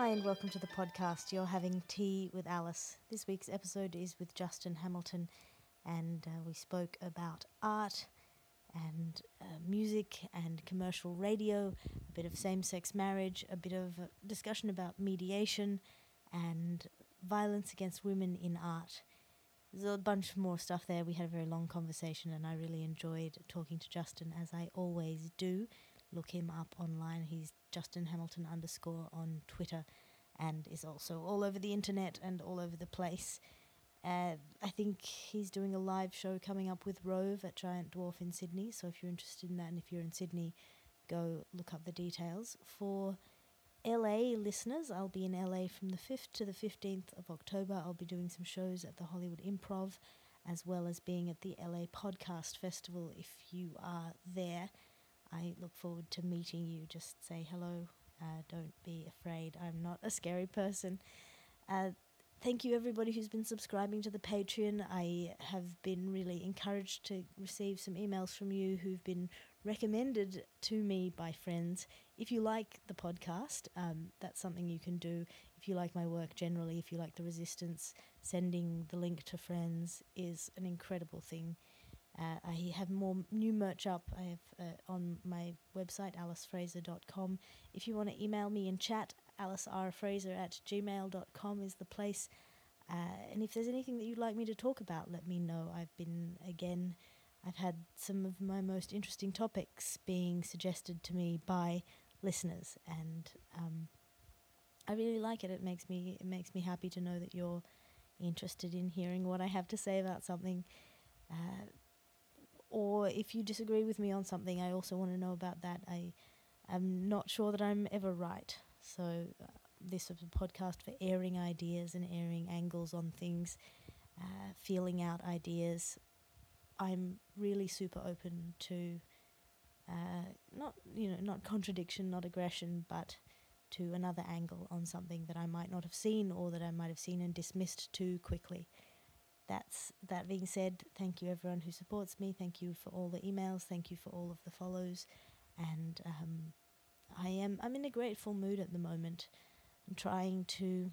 Hi, and welcome to the podcast. You're having tea with Alice. This week's episode is with Justin Hamilton, and uh, we spoke about art and uh, music and commercial radio, a bit of same sex marriage, a bit of uh, discussion about mediation and violence against women in art. There's a bunch more stuff there. We had a very long conversation, and I really enjoyed talking to Justin, as I always do. Look him up online. He's Justin Hamilton underscore on Twitter and is also all over the internet and all over the place. Uh, I think he's doing a live show coming up with Rove at Giant Dwarf in Sydney. So if you're interested in that and if you're in Sydney, go look up the details. For LA listeners, I'll be in LA from the 5th to the 15th of October. I'll be doing some shows at the Hollywood Improv as well as being at the LA Podcast Festival if you are there. I look forward to meeting you. Just say hello. Uh, don't be afraid. I'm not a scary person. Uh, thank you, everybody who's been subscribing to the Patreon. I have been really encouraged to receive some emails from you who've been recommended to me by friends. If you like the podcast, um, that's something you can do. If you like my work generally, if you like the resistance, sending the link to friends is an incredible thing. Uh, I have more new merch up. I have uh, on my website, alicefraser.com. If you want to email me and chat, alicefraser at gmail.com is the place. Uh, and if there's anything that you'd like me to talk about, let me know. I've been, again, I've had some of my most interesting topics being suggested to me by listeners, and um, I really like it. It makes me it makes me happy to know that you're interested in hearing what I have to say about something. Uh, or if you disagree with me on something, I also want to know about that. I am not sure that I'm ever right. So, uh, this is a podcast for airing ideas and airing angles on things, uh, feeling out ideas. I'm really super open to uh, not you know not contradiction, not aggression, but to another angle on something that I might not have seen or that I might have seen and dismissed too quickly that's that being said, thank you everyone who supports me. Thank you for all the emails. Thank you for all of the follows, and um, I am I'm in a grateful mood at the moment. I'm trying to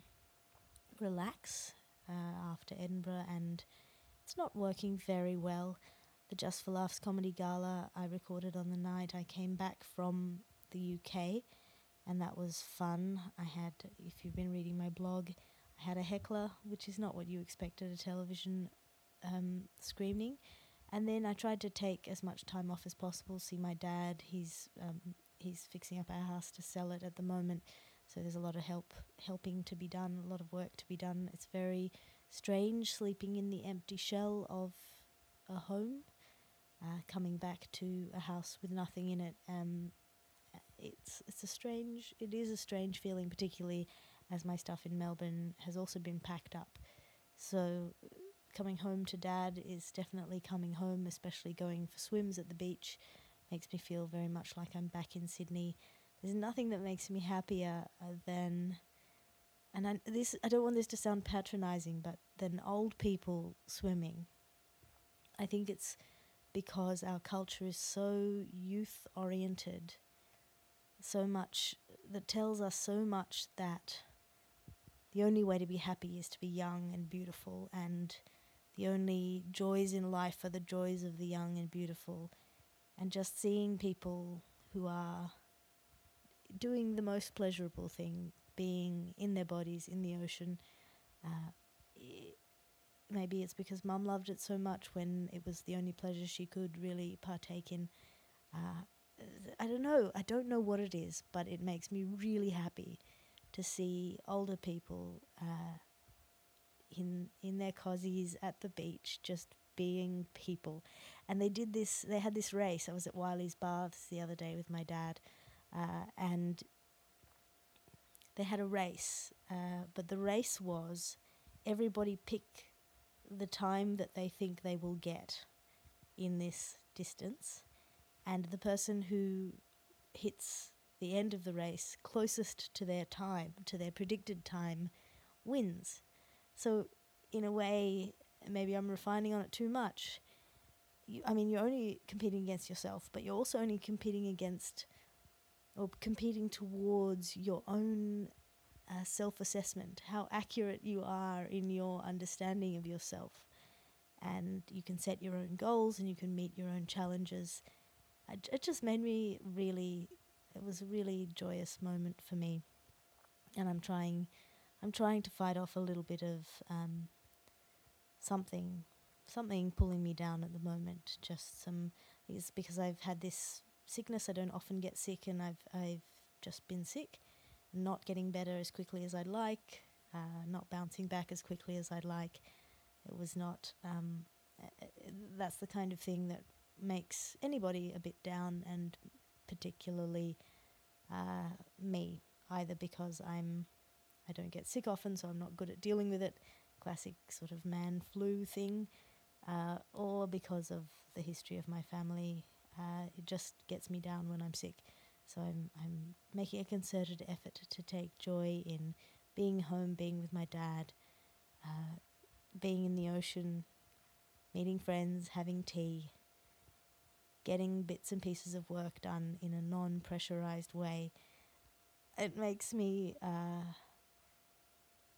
relax uh, after Edinburgh, and it's not working very well. The Just for Laughs comedy gala I recorded on the night I came back from the UK, and that was fun. I had, if you've been reading my blog, had a heckler, which is not what you expect at a television um, screening. And then I tried to take as much time off as possible. See my dad; he's um, he's fixing up our house to sell it at the moment. So there's a lot of help helping to be done, a lot of work to be done. It's very strange sleeping in the empty shell of a home, uh, coming back to a house with nothing in it. Um, it's it's a strange it is a strange feeling, particularly as my stuff in Melbourne has also been packed up. So coming home to dad is definitely coming home, especially going for swims at the beach. Makes me feel very much like I'm back in Sydney. There's nothing that makes me happier than, and I, this I don't want this to sound patronizing, but than old people swimming. I think it's because our culture is so youth oriented, so much that tells us so much that the only way to be happy is to be young and beautiful, and the only joys in life are the joys of the young and beautiful. And just seeing people who are doing the most pleasurable thing, being in their bodies in the ocean. Uh, maybe it's because mum loved it so much when it was the only pleasure she could really partake in. Uh, I don't know. I don't know what it is, but it makes me really happy to see older people uh, in in their cozies at the beach, just being people. And they did this. They had this race. I was at Wylie's Baths the other day with my dad, uh, and they had a race. Uh, but the race was everybody pick the time that they think they will get in this distance, and the person who hits the end of the race closest to their time, to their predicted time, wins. So, in a way, maybe I'm refining on it too much. You, I mean, you're only competing against yourself, but you're also only competing against or competing towards your own uh, self assessment, how accurate you are in your understanding of yourself. And you can set your own goals and you can meet your own challenges. it just made me really, it was a really joyous moment for me. And I'm trying, I'm trying to fight off a little bit of um, something, something pulling me down at the moment. Just some, it's because I've had this sickness. I don't often get sick, and I've I've just been sick, not getting better as quickly as I'd like, uh, not bouncing back as quickly as I'd like. It was not. Um, that's the kind of thing that makes anybody a bit down, and particularly uh, me, either because I'm I don't get sick often, so I'm not good at dealing with it. Classic sort of man flu thing, uh, or because of the history of my family. Uh, it just gets me down when I'm sick. So I'm I'm making a concerted effort to take joy in being home, being with my dad, uh, being in the ocean, meeting friends, having tea, getting bits and pieces of work done in a non-pressurized way. It makes me, uh,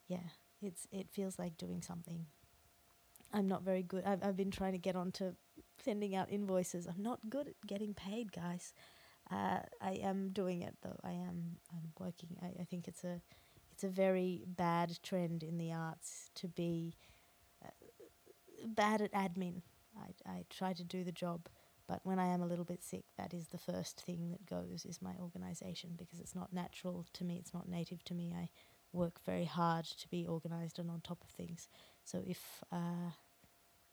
yeah, it's it feels like doing something. I'm not very good. I've I've been trying to get onto sending out invoices. I'm not good at getting paid, guys. Uh, I am doing it though. I am. I'm working. I, I think it's a, it's a very bad trend in the arts to be uh, bad at admin. I I try to do the job, but when I am a little bit sick, that is the first thing that goes is my organization because it's not natural to me. It's not native to me. I work very hard to be organized and on top of things. So if uh,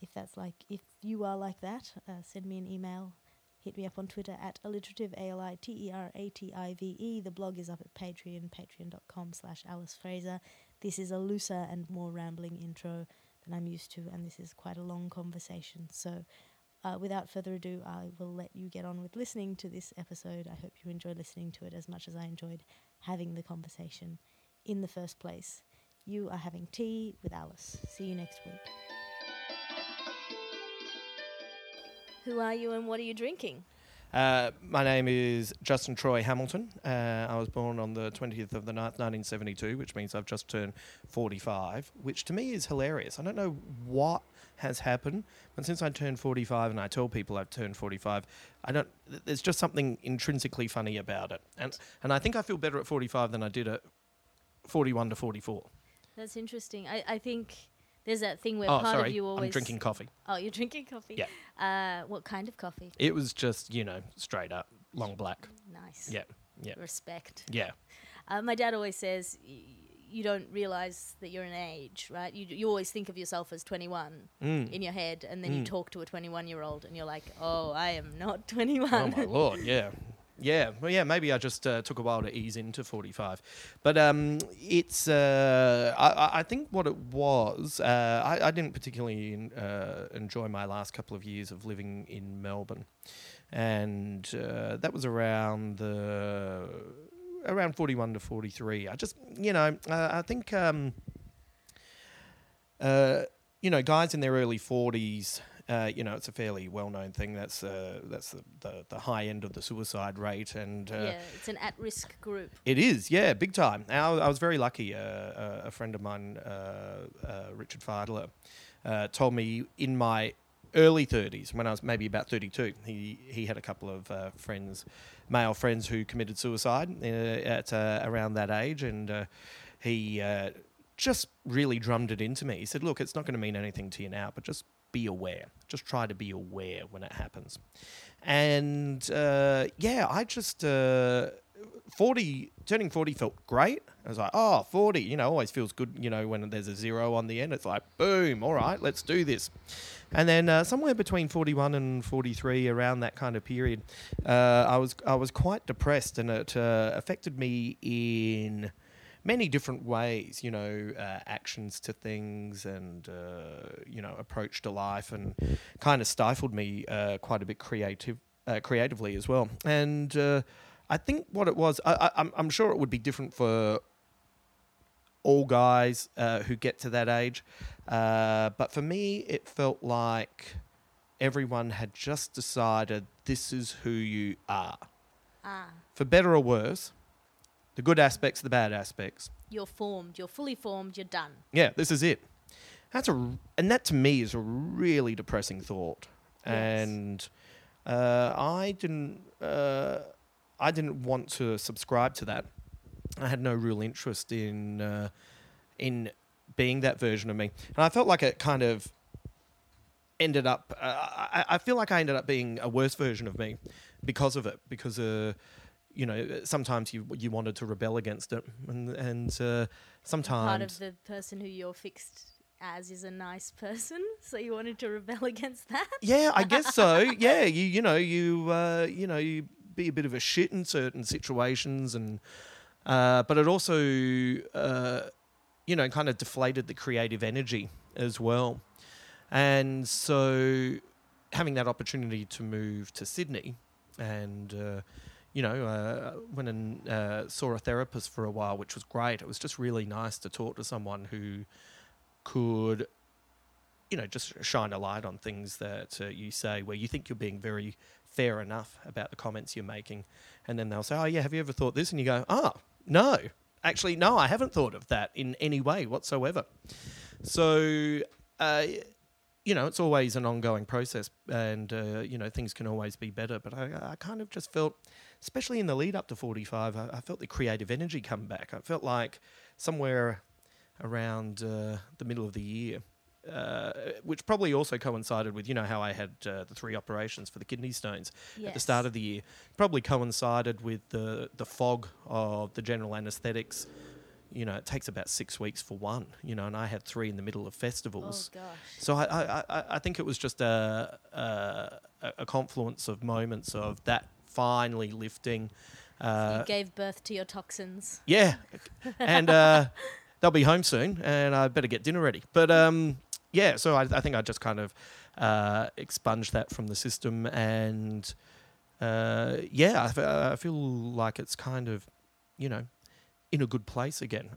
if that's like if you are like that, uh, send me an email Hit me up on Twitter at alliterative, A-L-I-T-E-R-A-T-I-V-E. The blog is up at Patreon, patreon.com slash Alice Fraser. This is a looser and more rambling intro than I'm used to, and this is quite a long conversation. So uh, without further ado, I will let you get on with listening to this episode. I hope you enjoy listening to it as much as I enjoyed having the conversation in the first place. You are having tea with Alice. See you next week. Who are you and what are you drinking? Uh, my name is Justin Troy Hamilton. Uh, I was born on the 20th of the 9th, 1972, which means I've just turned 45, which to me is hilarious. I don't know what has happened, but since I turned 45 and I tell people I've turned 45, I don't. There's just something intrinsically funny about it, and and I think I feel better at 45 than I did at 41 to 44. That's interesting. I, I think there's that thing where oh, part sorry. of you always. I'm drinking coffee. Oh, you're drinking coffee. Yeah. Uh, what kind of coffee? It was just you know straight up long black. Nice. Yeah. Yeah. Respect. Yeah. Uh, my dad always says. You don't realize that you're an age, right? You you always think of yourself as 21 mm. in your head, and then mm. you talk to a 21 year old, and you're like, "Oh, I am not 21." Oh my lord, yeah, yeah, well, yeah. Maybe I just uh, took a while to ease into forty-five, but um, it's. Uh, I, I think what it was. Uh, I, I didn't particularly uh, enjoy my last couple of years of living in Melbourne, and uh, that was around the around forty-one to forty-three. I just, you know, uh, I think. Um, uh, you know, guys in their early forties uh, you know, it's a fairly well-known thing. That's uh, that's the, the, the, high end of the suicide rate, and uh, yeah, it's an at-risk group. It is, yeah, big time. I, I was very lucky. Uh, uh, a friend of mine, Richard Fidler, told me in my early 30s, when I was maybe about 32, he he had a couple of friends, male friends, who committed suicide at around that age, and he just really drummed it into me. He said, "Look, it's not going to mean anything to you now, but just be aware. Just try to be aware when it happens. And uh, yeah, I just. Uh, 40 turning 40 felt great i was like oh 40 you know always feels good you know when there's a zero on the end it's like boom all right let's do this and then uh, somewhere between 41 and 43 around that kind of period uh, i was i was quite depressed and it uh, affected me in many different ways, you know, uh, actions to things and, uh, you know, approach to life and kind of stifled me uh, quite a bit creative, uh, creatively as well. And uh, I think what it was, I, I'm sure it would be different for all guys uh, who get to that age. but for me, it felt like everyone had just decided this is who you are. Ah. For better or worse, the good aspects, the bad aspects. You're formed. You're fully formed. You're done. Yeah, this is it. That's a, and that to me is a really depressing thought. Yes. And uh, I didn't, uh, I didn't want to subscribe to that. I had no real interest in, uh, in being that version of me, and I felt like it kind of ended up. Uh, I, I feel like I ended up being a worse version of me because of it. Because uh, you know, sometimes you you wanted to rebel against it, and and uh, sometimes Part of the person who you're fixed as is a nice person, so you wanted to rebel against that. Yeah, I guess so. Yeah, you you know you uh, you know you be a bit of a shit in certain situations, and uh, but it also uh, you know kind of deflated the creative energy as well, and so having that opportunity to move to Sydney, and uh, you know uh, went and uh, saw a therapist for a while, which was great. It was just really nice to talk to someone who could you know, just shine a light on things that uh, you say where you think you're being very fair enough about the comments you're making. And then they'll say, Oh, yeah, have you ever thought this? And you go, Oh, no. Actually, no, I haven't thought of that in any way whatsoever. So, uh, you know, it's always an ongoing process and, uh, you know, things can always be better. But I, I kind of just felt, especially in the lead up to 45, I, I felt the creative energy come back. I felt like somewhere around uh, the middle of the year, uh, which probably also coincided with you know how I had uh, the three operations for the kidney stones at the start of the year. Probably coincided with the the fog of the general anaesthetics. You know, it takes about six weeks for one. You know, and I had three in the middle of Oh festivals. gosh. So I, I, I, I think it was just a, a a confluence of moments of that finally lifting. Uh, you gave birth to your toxins. yeah, and uh, they'll be home soon, and I better get dinner ready. But um, yeah, so I, I think I just kind of uh, expunged that from the system, and uh, yeah, I, feel like it's kind of, you know, in a good place again.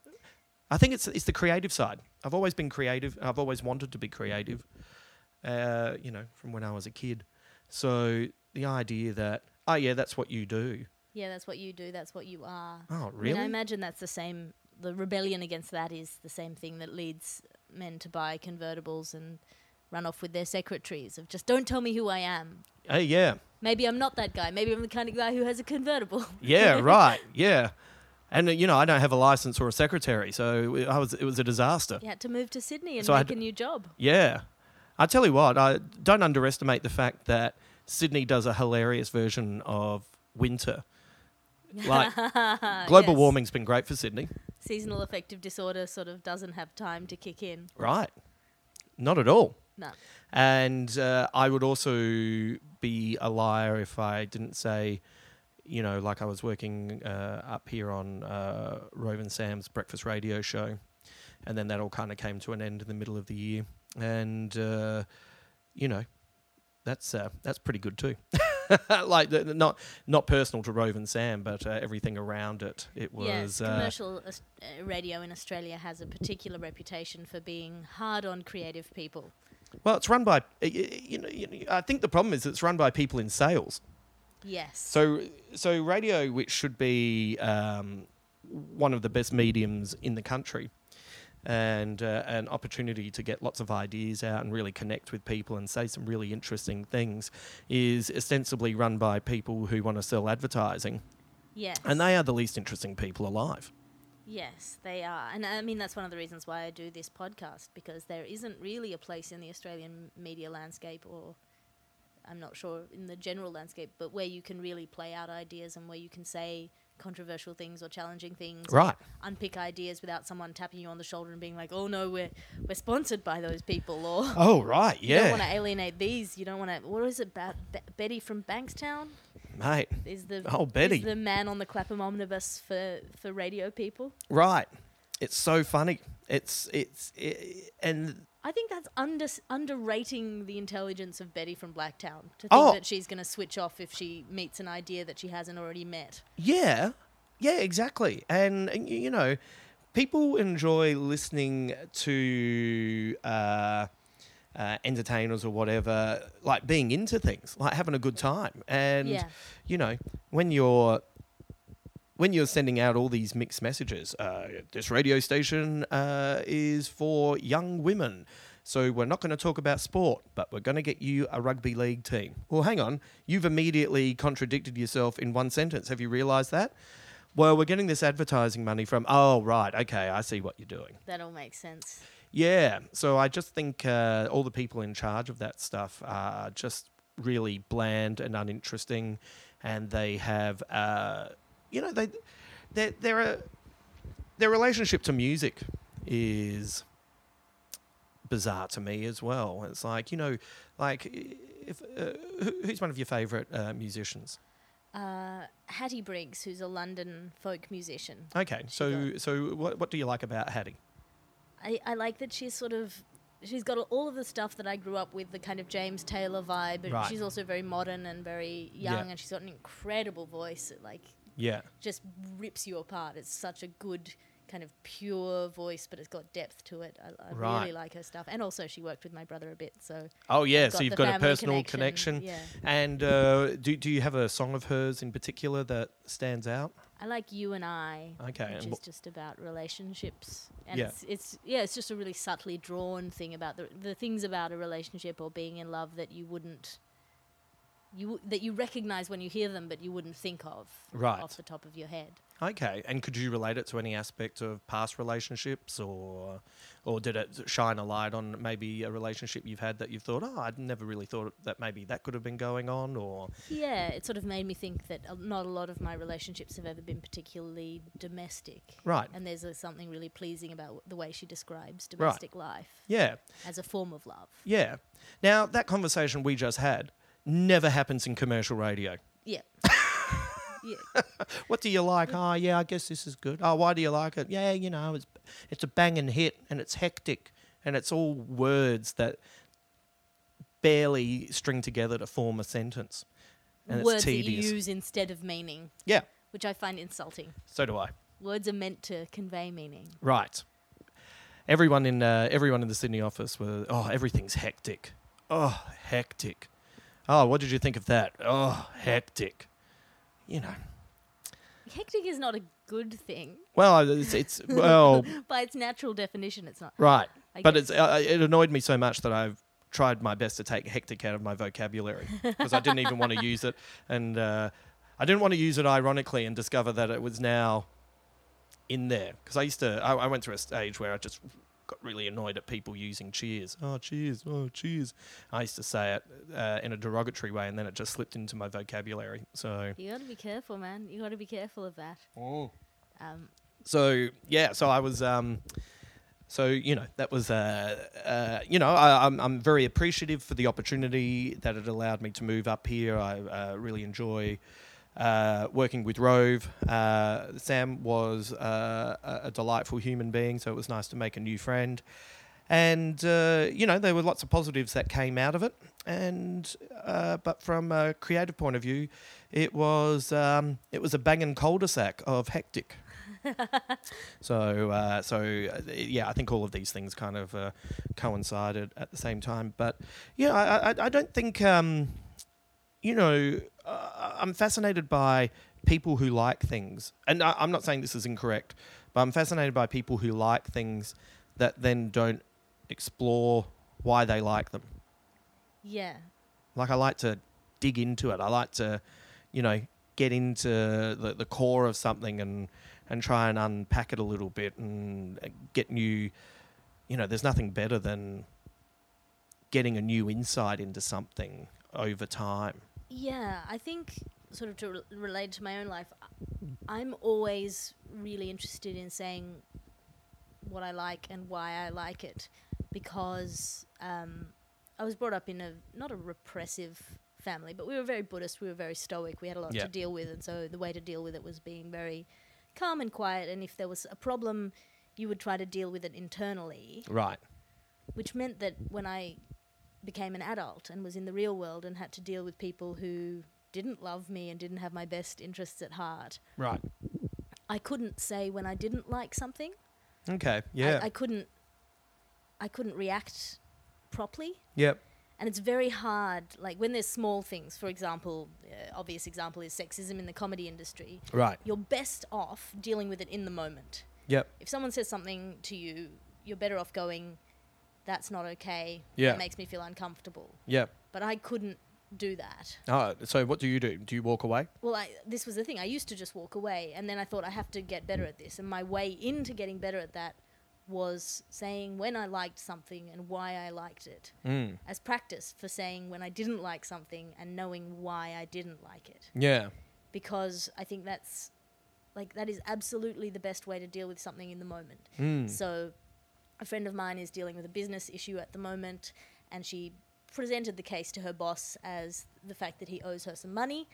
I think it's it's the creative side. I've always been creative. I've always wanted to be creative. Uh, you know, from when I was a kid. So the idea that oh yeah, that's what you do. Yeah, that's what you do. That's what you are. Oh I mean, really? I imagine that's the same. The rebellion against that is the same thing that leads men to buy convertibles and run off with their secretaries of just don't tell me who I am. Hey, yeah. Maybe I'm not that guy. Maybe I'm the kind of guy who has a convertible. Yeah, right. Yeah. And uh, you know, I don't have a license or a secretary, so it- I was it was a disaster. you had to move to Sydney and So make had a new job. Yeah. I tell you what, I don't underestimate the fact that Sydney does a hilarious version of winter. Like global Yes. warming's been great for Sydney. Seasonal affective disorder sort of doesn't have time to kick in. Right. Not at all. No. And uh, I would also be a liar if I didn't say, you know, like I was working uh, up here on uh, Rove and Sam's breakfast radio show, and then that all kind of came to an end in the middle of the year, and uh, you know, that's uh, that's pretty good too. like the, not not personal to Rove and Sam, but uh, everything around it. It was uh, commercial uh, radio in Australia has a particular reputation for being hard on creative people. well, it's run by you know, you know. I think the problem is it's run by people in sales. Yes. So, so radio, which should be um, one of the best mediums in the country, and uh, an opportunity to get lots of ideas out and really connect with people and say some really interesting things, is ostensibly run by people who want to sell advertising, yes. and they are the least interesting people alive. Yes, they are. And I mean, that's one of the reasons why I do this podcast because there isn't really a place in the Australian media landscape, or I'm not sure in the general landscape, but where you can really play out ideas and where you can say controversial things or challenging things, Right. unpick ideas without someone tapping you on the shoulder and being like, "Oh no, we're we're sponsored by those people," or Oh, right. Yeah. You don't want to alienate these. You don't want to. What is it? Ba- Be- Betty from Bankstown mate. is the Oh, Betty. is the man on the Clapham omnibus for for radio people. Right. It's so funny. It's it's it, and I think that's under, underrating the intelligence of Betty from Blacktown to think Oh. that she's going to switch off if she meets an idea that she hasn't already met. Yeah, yeah, exactly. And, and you know, people enjoy listening to uh, uh, entertainers or whatever, like being into things, like having a good time. And Yeah. you know, when you're when you're sending out all these mixed messages, uh, this radio station uh, is for young women. So we're not going to talk about sport, but we're going to get you a rugby league team. Well, hang on. You've immediately contradicted yourself in one sentence. Have you realised that? Well, we're getting this advertising money from. Oh, right. Okay, I see what you're doing. That all makes sense. Yeah. So I just think uh, all the people in charge of that stuff are just really bland and uninteresting, and they have, uh, you know, they, their their their relationship to music is bizarre to me as well. It's like you know, like if uh, who- who's one of your favourite uh, musicians? Uh, Hattie Briggs, who's a London folk musician. Okay, so so what what do you like about Hattie? I, I like that she's sort of she's got all of the stuff that I grew up with, the kind of James Taylor vibe, but Right. she's also very modern and very young, Yeah. and she's got an incredible voice. Like Yeah, just rips you apart. It's such a good kind of pure voice, but it's got depth to it. I, I Right. really like her stuff, and also she worked with my brother a bit, so Oh yeah, so you've got a personal connection. Yeah, And uh, do do you have a song of hers in particular that stands out? I like you and I. Okay, which is just about relationships, and Yeah. it's it's yeah, it's just a really subtly drawn thing about the the things about a relationship or being in love that you wouldn't. You that you recognize when you hear them, but you wouldn't think of Right. off the top of your head. Okay, and could you relate it to any aspect of past relationships, or or did it shine a light on maybe a relationship you've had that you've thought, oh, I'd never really thought that maybe that could have been going on, or Yeah, it sort of made me think that not a lot of my relationships have ever been particularly domestic. right? And there's a, something really pleasing about the way she describes Right. domestic life Yeah, as a form of love. yeah. Now that conversation we just had never happens in commercial radio. Yeah. yeah. What do you like? Oh, yeah, I guess this is good. Oh, why do you like it? Yeah, you know, it's it's a banging hit and it's hectic and it's all words that barely string together to form a sentence. And Words it's that you use instead of meaning, Yeah, which I find insulting. so do I. Words are meant to convey meaning. Right. Everyone in uh, everyone in the Sydney office were oh everything's hectic. Oh, hectic. Oh, what did you think of that? Oh, hectic. You know. Hectic is not a good thing. Well, it's, it's well, By its natural definition, it's not. right. I But guess. it's uh, it annoyed me so much that I've tried my best to take hectic out of my vocabulary because I didn't even want to use it, and uh, I didn't want to use it ironically and discover that it was now in there because I used to. I, I went through a stage where I just got really annoyed at people using cheers. Oh, cheers! Oh, cheers! I used to say it uh, in a derogatory way, and then it just slipped into my vocabulary. So. You got to be careful, man. You got to be careful of that. Um, so yeah, so I was, um, so you know, that was, uh, uh, you know, I, I'm I'm very appreciative for the opportunity that it allowed me to move up here. I uh, really enjoy. Uh, working with Rove, uh, Sam was uh, a delightful human being, so it was nice to make a new friend. And uh, you know, there were lots of positives that came out of it. And uh, but from a creative point of view, it was um, it was a banging cul-de-sac of hectic. so uh, so uh, yeah, I think all of these things kind of uh, coincided at the same time. But yeah, I I, I don't think um, you know uh, I'm fascinated by people who like things, and I, I'm not saying this is incorrect, but I'm fascinated by people who like things that then don't explore why they like them. yeah. Like I like to dig into it. I like to, you know, get into the, the core of something and and try and unpack it a little bit and uh, get new. You know, there's nothing better than getting a new insight into something over time. Yeah, I think sort of to re- relate to my own life, I'm always really interested in saying what I like and why I like it because um, I was brought up in a not a repressive family, but we were very Buddhist. We were very stoic. We had a lot Yeah. to deal with, and so the way to deal with it was being very calm and quiet. And if there was a problem, you would try to deal with it internally Right. which meant that when I became an adult and was in the real world and had to deal with people who didn't love me and didn't have my best interests at heart, Right. I couldn't say when I didn't like something. Okay. Yeah. I, I couldn't. I couldn't react properly, yep. and it's very hard. Like when there's small things, for example, uh, obvious example is sexism in the comedy industry. Right. You're best off dealing with it in the moment. Yep. If someone says something to you, you're better off going, "That's not okay. Yeah. It makes me feel uncomfortable." Yeah. But I couldn't do that. Oh, so what do you do? Do you walk away? Well, I, this was the thing. I used to just walk away, and then I thought I have to get better at this. And my way into getting better at that was saying when I liked something and why I liked it, Mm. as practice for saying when I didn't like something and knowing why I didn't like it. Yeah. Because I think that's like that is absolutely the best way to deal with something in the moment. Mm. So, a friend of mine is dealing with a business issue at the moment, and she presented the case to her boss as the fact that he owes her some money.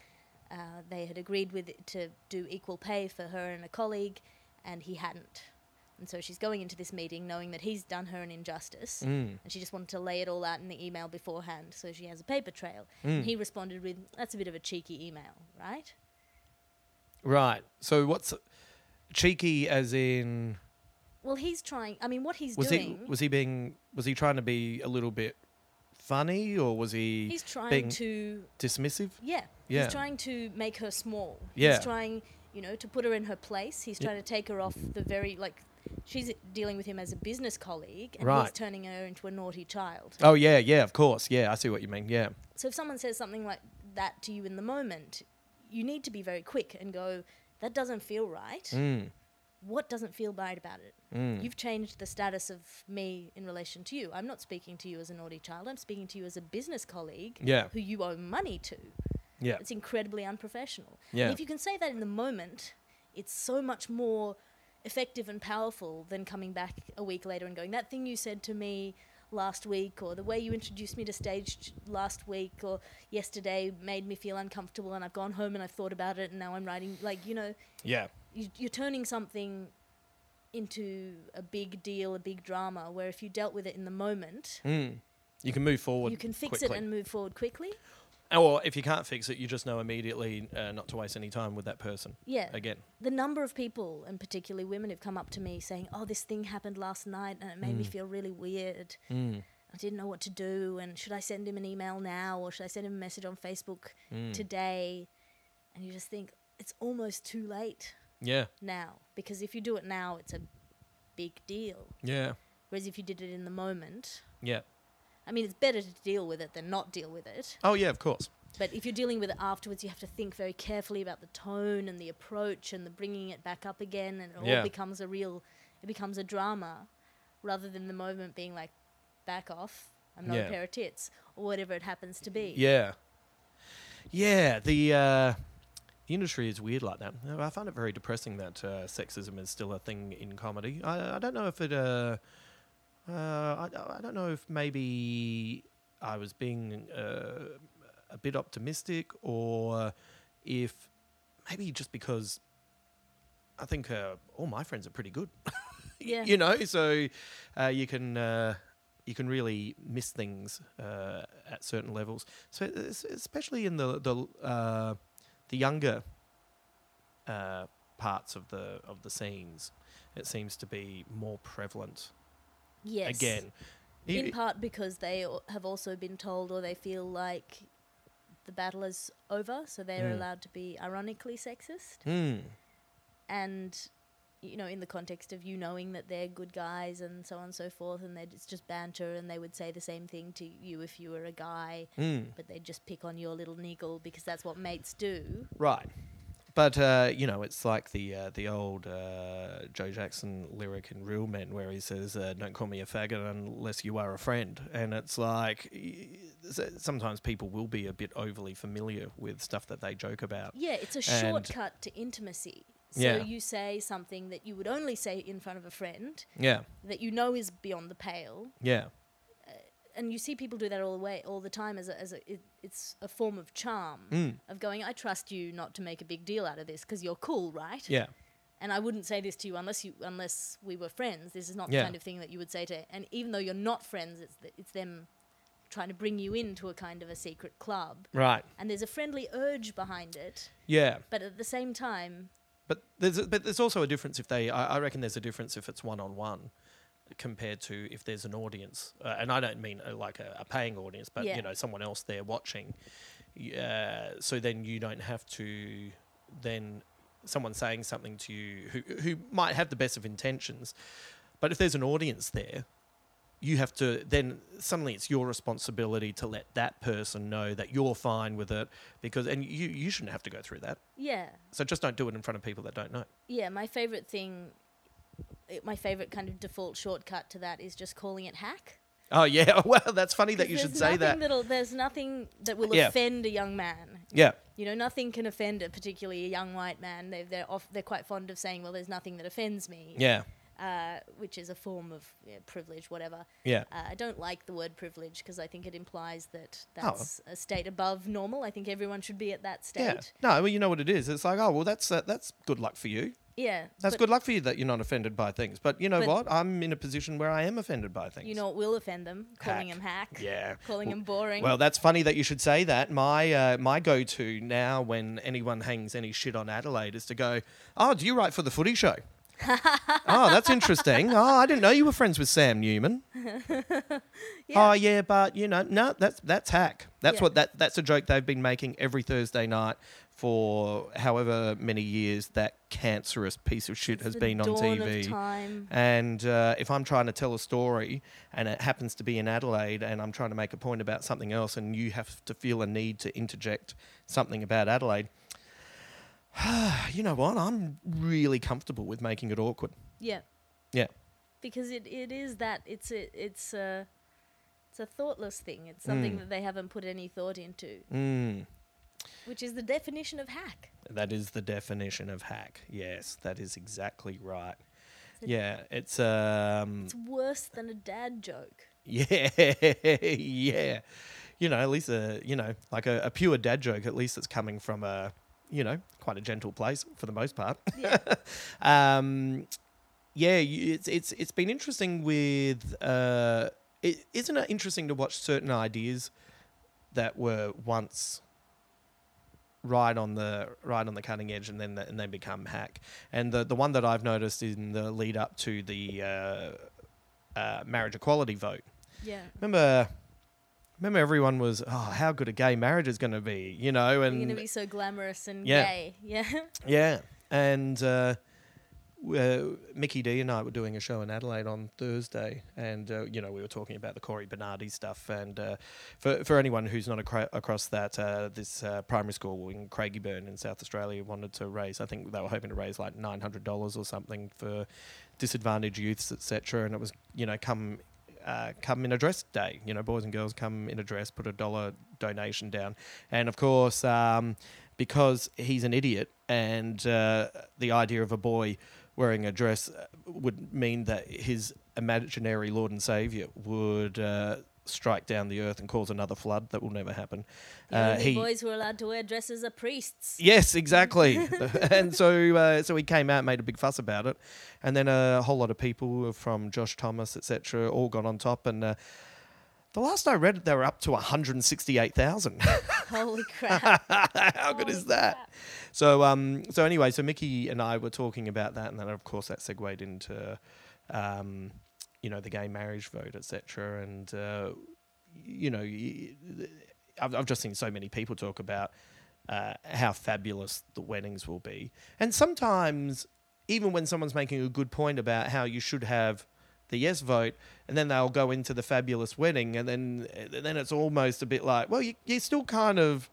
Uh, they had agreed with it to do equal pay for her and a colleague, and he hadn't. And so she's going into this meeting knowing that he's done her an injustice, Mm. and she just wanted to lay it all out in the email beforehand so she has a paper trail. Mm. And he responded with, That's a bit of a cheeky email, right? Right. So what's cheeky as in Well, he's trying, I mean, what he's was doing. he was he being was he trying to be a little bit funny or was he He's trying to dismissive? Yeah. Yeah. He's trying to make her small. Yeah. He's trying, you know, to put her in her place. He's Yeah. trying to take her off the very like she's dealing with him as a business colleague and he's turning her into a naughty child. Oh yeah, yeah, of course. Yeah, I see what you mean. Yeah. So if someone says something like that to you in the moment, you need to be very quick and go, that doesn't feel right. Mm. What doesn't feel right about it? Mm. You've changed the status of me in relation to you. I'm not speaking to you as a naughty child. I'm speaking to you as a business colleague Yeah. who you owe money to. Yeah. It's incredibly unprofessional. Yeah. And if you can say that in the moment, it's so much more effective and powerful than coming back a week later and going, that thing you said to me last week, or the way you introduced me to stage last week, or yesterday made me feel uncomfortable, and I've gone home and I've thought about it, and now I'm writing. Like, you know, Yeah. You, you're turning something into a big deal, a big drama, where if you dealt with it in the moment, Mm. You can move forward. you can fix quickly. it and move forward quickly. Or if you can't fix it, you just know immediately uh, not to waste any time with that person Yeah. again. the number of people, and particularly women, who've come up to me saying, "Oh, this thing happened last night, and it made me Mm. feel really weird. Mm. I didn't know what to do, and should I send him an email now, or should I send him a message on Facebook Mm. today?" And you just think it's almost too late Yeah. now because if you do it now, it's a big deal. Yeah. Whereas if you did it in the moment, Yeah. I mean, it's better to deal with it than not deal with it. Oh yeah, of course. But if you're dealing with it afterwards, you have to think very carefully about the tone and the approach and the bringing it back up again, and it all becomes a real, it becomes a drama, rather than the moment being like, back off, I'm not Yeah. a pair of tits, or whatever it happens to be. Yeah. Yeah. The uh, the industry is weird like that. I find it very depressing that uh, sexism is still a thing in comedy. I, I don't know if it. Uh, uh, I, I don't know if maybe I was being uh, a bit optimistic, or if maybe just because I think uh, all my friends are pretty good. Yeah. you know, so uh, you can uh, you can really miss things uh, at certain levels. So especially in the the uh, the younger uh, parts of the of the scenes, it seems to be more prevalent. Yes. Again, In I- part because they have also been told or they feel like the battle is over, so they're Mm. allowed to be ironically sexist. Hmm. and you know in the context of you knowing that they're good guys and so on and so forth and it's just banter and they would say the same thing to you if you were a guy Hmm. but they'd just pick on your little niggle because that's what mates do Right. But uh, you know, it's like the uh, the old uh, Joe Jackson lyric in Real Men, where he says, uh, "Don't call me a faggot unless you are a friend." And it's like sometimes people will be a bit overly familiar with stuff that they joke about. yeah it's a shortcut to intimacy so Yeah. you say something that you would only say in front of a friend Yeah, that you know is beyond the pale yeah, and you see people do that all the way all the time as a, as a it, it's a form of charm mm. of going i trust you not to make a big deal out of this because you're cool right yeah, and I wouldn't say this to you unless you unless we were friends. This is not Yeah. the kind of thing that you would say to. And even though you're not friends, it's th- it's them trying to bring you into a kind of a secret club. right, And there's a friendly urge behind it, yeah. but at the same time, But there's a, but there's also a difference if they. I, I reckon there's a difference if it's one on one, compared to if there's an audience, uh, and I don't mean uh, like a, a paying audience, but Yeah. you know someone else there watching. Uh, so then you don't have to then someone saying something to you who who might have the best of intentions, but if there's an audience there, you have to then suddenly it's your responsibility to let that person know that you're fine with it because and you you shouldn't have to go through that. Yeah. So just don't do it in front of people that don't know. Yeah, my favorite thing, my favorite kind of default shortcut to that is just calling it hack. Oh yeah, well that's funny that you should say that. There's nothing that will Yeah. offend a young man. Yeah, You know, nothing can offend a particularly a young white man. They, they're off, they're quite fond of saying, "Well, there's nothing that offends me," yeah, uh, which is a form of yeah, privilege, whatever. yeah. Uh, I don't like the word privilege because I think it implies that Oh. that's a state above normal. I think everyone should be at that state. Yeah. No, well, you know what it is. It's like, oh, well, that's uh, that's good luck for you. Yeah, That's good luck for you that you're not offended by things. But you know But- what? I'm in a position where I am offended by things. You know what will offend them? Calling Hack. them hack. Yeah. Calling Well- them boring. Well, that's funny that you should say that. My uh, my go to now when anyone hangs any shit on Adelaide is to go, "Oh, do you write for the Footy Show?" Oh, that's interesting. Oh, I didn't know you were friends with Sam Newman. Yeah. Oh, yeah, but you know, no, that's that's hack. That's Yeah. what that that's a joke they've been making every Thursday night for however many years that cancerous piece of shit It's has been on TV. And uh, if I'm trying to tell a story and it happens to be in Adelaide and I'm trying to make a point about something else and you have to feel a need to interject something about Adelaide, you know what? I'm really comfortable with making it awkward. Yeah. Yeah. Because it, it is that it's a it's a it's a thoughtless thing. It's something Mm. that they haven't put any thought into, Mm. which is the definition of hack. That is the definition of hack. Yes, that is exactly right. It's Yeah, it's um It's worse than a dad joke. yeah, yeah. You know, at least a you know, like a, a pure dad joke, at least it's coming from a you know, quite a gentle place for the most part. Yeah. um, yeah, it's it's it's been interesting with. Uh, it, isn't it interesting to watch certain ideas that were once right on the right on the cutting edge, and then and then become hack. And the the one that I've noticed in the lead up to the uh, uh, marriage equality vote. yeah. Remember. Remember, everyone was, oh, how good a gay marriage is going to be, you know, You're and gonna be so glamorous and Yeah. gay. Yeah. yeah, and uh, uh, Mickey D and I were doing a show in Adelaide on Thursday, and uh, you know we were talking about the Cory Bernardi stuff. And uh, for for anyone who's not acro- across that, uh, this uh, primary school in Craigieburn in South Australia wanted to raise. I think they were hoping to raise like nine hundred dollars or something for disadvantaged youths, etc. And it was you know come. Uh, come in a dress day, you know, boys and girls come in a dress, put a dollar donation down, and of course, um, because he's an idiot and uh, the idea of a boy wearing a dress uh, would mean that his imaginary Lord and Savior would uh, strike down the earth and cause another flood that will never happen. The Uh, he, boys who are allowed to wear dresses are priests. Yes, exactly. and so, uh, so he came out, and made a big fuss about it, and then a whole lot of people from Josh Thomas, etc., all got on top. And uh, the last I read, they were up to one hundred sixty-eight thousand. Holy crap. How good is that? crap. So, um, so anyway, so Mickey and I were talking about that, and then of course that segued into, um, you know, the gay marriage vote, etc. And uh, you know, I've, I've just seen so many people talk about uh, how fabulous the weddings will be, and sometimes even when someone's making a good point about how you should have the yes vote, and then they'll go into the fabulous wedding, and then then it's almost a bit like, well, you, you're still kind of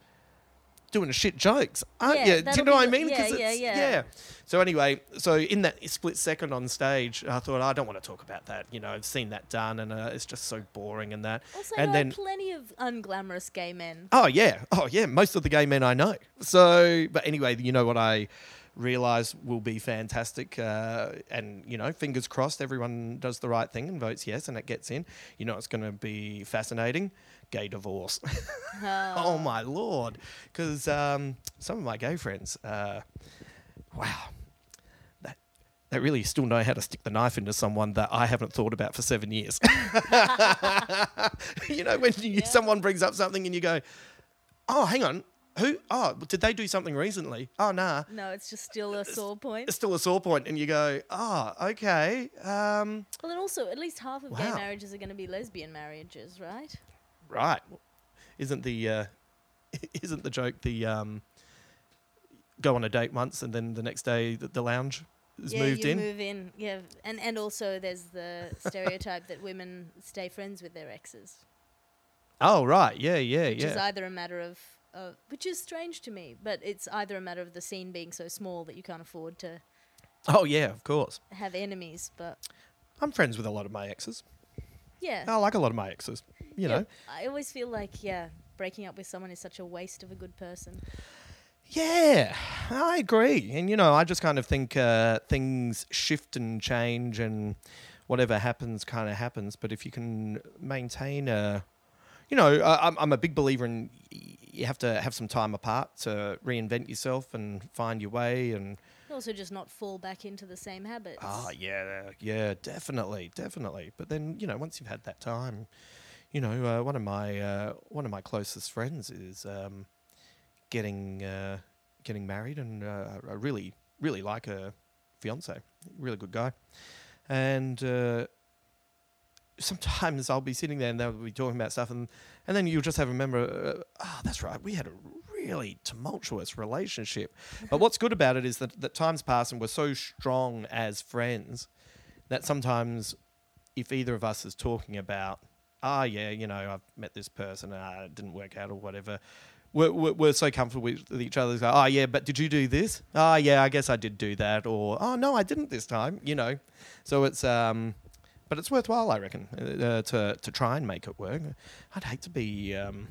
doing a shit jokes, aren't Yeah, you? Do you know what I mean? yeah, yeah, it's- yeah. So anyway, so in that split second on stage, I thought I don't want to talk about that. You know, I've seen that done, and uh, it's just so boring and that. Also, And there then- are plenty of unglamorous gay men. Oh yeah, oh yeah. Most of the gay men I know. So, but anyway, you know what I realize will be fantastic, uh, and you know, fingers crossed, everyone does the right thing and votes yes, and it gets in. You know, it's going to be fascinating. Gay divorce. oh my lord, because um, some of my gay friends, uh, wow, that they really still know how to stick the knife into someone that I haven't thought about for seven years. you know, when you, Yeah. someone brings up something and you go, oh, hang on, Who? Oh, did they do something recently? Oh, nah. No, it's just still a sore point. It's still a sore point, and you go, oh, okay. Um, Well, and also, at least half of gay marriages are going to be lesbian marriages, right? Right. Isn't the uh, isn't the joke the um, go on a date once and then the next day the, the lounge is yeah, moved you in? move in. Yeah, and and also there's the stereotype that women stay friends with their exes, oh, right. Yeah, yeah, which is either a matter of, uh, which is strange to me, but it's either a matter of the scene being so small that you can't afford to Oh, yeah, of course. have enemies. But I'm friends with a lot of my exes. yeah, I like a lot of my exes. You Yeah, know. I always feel like yeah, breaking up with someone is such a waste of a good person. Yeah, I agree. And you know, I just kind of think uh, things shift and change, and whatever happens, kind of happens. But if you can maintain a, you know, I, I'm I'm a big believer in you have to have some time apart to reinvent yourself and find your way. And Also, just not fall back into the same habits. ah, yeah, yeah, definitely, definitely. But then you know, once you've had that time, you know, uh, one of my uh, one of my closest friends is um, getting uh, getting married, and uh, I really really like her fiance, really good guy, and. Uh, Sometimes I'll be sitting there and they'll be talking about stuff, and, and then you'll just have a remember, uh, oh, that's right, we had a really tumultuous relationship. But what's good about it is that, that time's pass and we're so strong as friends that sometimes if either of us is talking about, ah, yeah, you know, I've met this person, uh, it didn't work out or whatever, we're, we're, we're so comfortable with, each other. Go, oh, yeah, but did you do this? Oh, yeah, I guess I did do that. Or, oh, no, I didn't this time, you know. So it's, um, but it's worthwhile, I reckon, uh, to, to try and make it work. I'd hate to be um,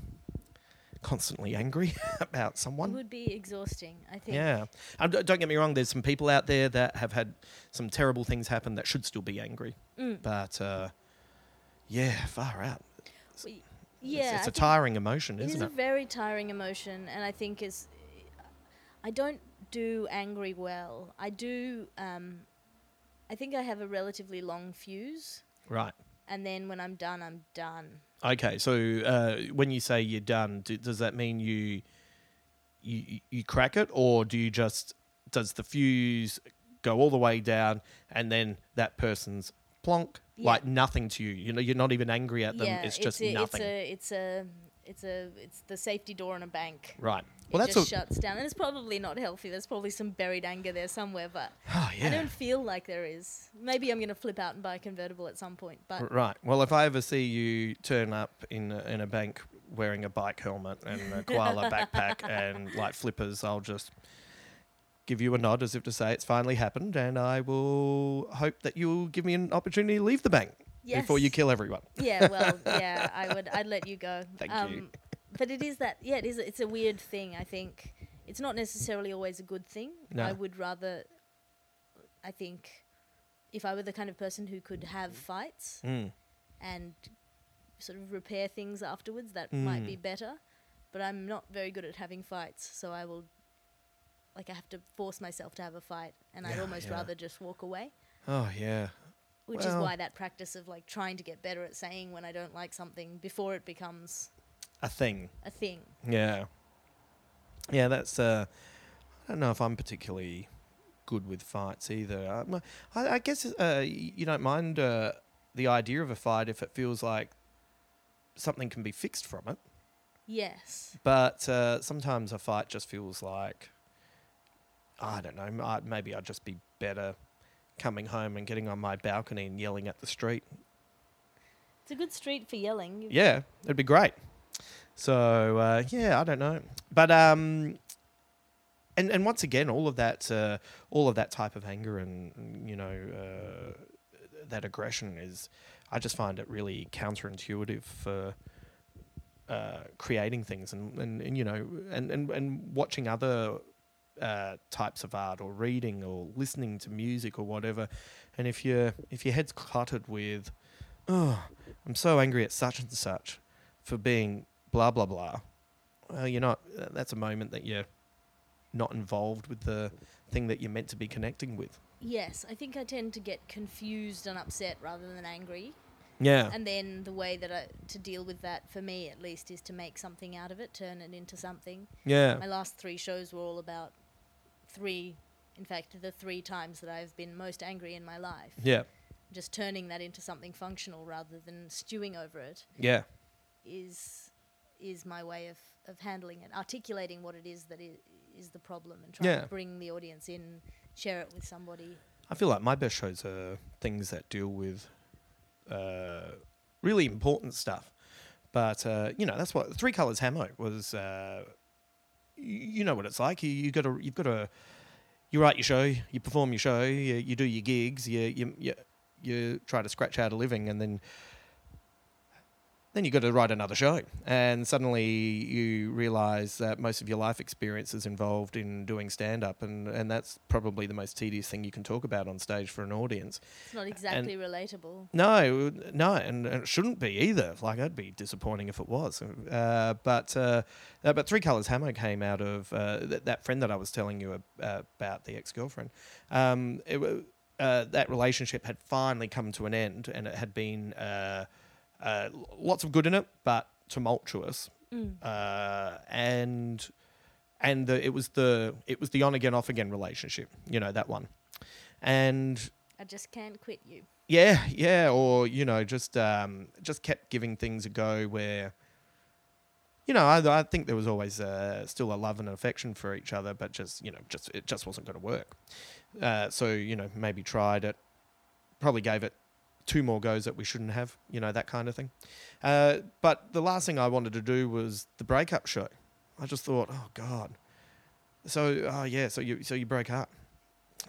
constantly angry about someone. It would be exhausting, I think. Yeah. Um, don't get me wrong, there's some people out there that have had some terrible things happen that should still be angry. Mm. But uh, yeah, far out. Well, It's- yeah, it's, I a tiring emotion, isn't it? Is it is a very tiring emotion, and I think is I don't do angry well. I do. Um, I think I have a relatively long fuse, Right. and then when I'm done, I'm done. Okay, so uh, when you say you're done, do, does that mean you, you you crack it, or do you just does the fuse go all the way down, and then that person's plonk Yeah. like nothing to you? You know, you're not even angry at them. yeah, it's just a, nothing. It's a, it's a, it's a, it's the safety door in a bank. right. It Well, that's just a, shuts down, and it's probably not healthy. There's probably some buried anger there somewhere, but oh I don't feel like there is. Maybe I'm going to flip out and buy a convertible at some point, but Right. Well, if I ever see you turn up in a, in a bank wearing a bike helmet and a koala backpack and like flippers, I'll just give you a nod as if to say it's finally happened, and I will hope that you'll give me an opportunity to leave the bank before you kill everyone. Yeah, well, yeah, I would. I'd let you go. Thank um, you. But it is that. Yeah, it is. It's a weird thing. I think it's not necessarily always a good thing. No. I would rather. I think, if I were the kind of person who could have fights Mm. and sort of repair things afterwards, that might Mm. be better. But I'm not very good at having fights, so I will. Like I have to force myself to have a fight, and I'd Yeah, almost yeah. rather just walk away. Oh yeah. Which is Well- why that practice of like trying to get better at saying when I don't like something before it becomes A thing. a thing. Yeah. Yeah, that's. Uh, I don't know if I'm particularly good with fights either. Um, I, I guess uh, y- you don't mind uh, the idea of a fight if it feels like something can be fixed from it. Yes. But uh, sometimes a fight just feels like I don't know. I- Maybe I'd just be better coming home and getting on my balcony and yelling at the street. It's a good street for yelling. You- Yeah, it'd be great. So uh, yeah, I don't know, but um, and and once again, all of that, uh, all of that type of anger and you know uh, that aggression is, I just find it really counterintuitive for uh, creating things and, and, and you know and, and, and watching other uh, types of art or reading or listening to music or whatever. And if you if your head's cluttered with, oh, I'm so angry at such and such for being blah blah blah. Well, you're not. uh, That's a moment that you're not involved with the thing that you're meant to be connecting with. Yes, I think I tend to get confused and upset rather than angry. Yeah. And then the way that I to deal with that for me at least is to make something out of it, turn it into something. Yeah. My last three shows were all about three, in fact, the three times that I've been most angry in my life. Yeah. Just turning that into something functional rather than stewing over it Yeah. is is my way of, of handling it, articulating what it is that is, is the problem, and trying Yeah. to bring the audience in, share it with somebody. I feel like my best shows are things that deal with uh, really important stuff. But uh, you know, that's what Three Colors Hamo was. Uh, you know what it's like. You you got to you've got to you write your show, you perform your show, you, you do your gigs, you you you you try to scratch out a living, and then then you've got to write another show, and suddenly you realise that most of your life experience is involved in doing stand up, and, and that's probably the most tedious thing you can talk about on stage for an audience. It's not exactly relatable. No, no, and, and it shouldn't be either. Like, that'd be disappointing if it was. Uh, but uh, uh, but Three Colors Hammer came out of uh, th- that friend that I was telling you ab- uh, about, the ex girlfriend. Um, uh, that relationship had finally come to an end, and it had been uh, lots of good in it, but tumultuous. Mm. Uh, and and the, it was the it was the on again off again relationship. You know that one, and I just can't quit you. yeah, yeah, or you know, just um, just kept giving things a go where, you know, I, I think there was always uh, still a love and affection for each other, but just you know, just it just wasn't going to work. Uh, so you know, maybe tried it, probably gave it two more goes that we shouldn't have, you know, that kind of thing. Uh, but the last thing I wanted to do was the breakup show. I just thought, oh god, so oh yeah, so you so you broke up.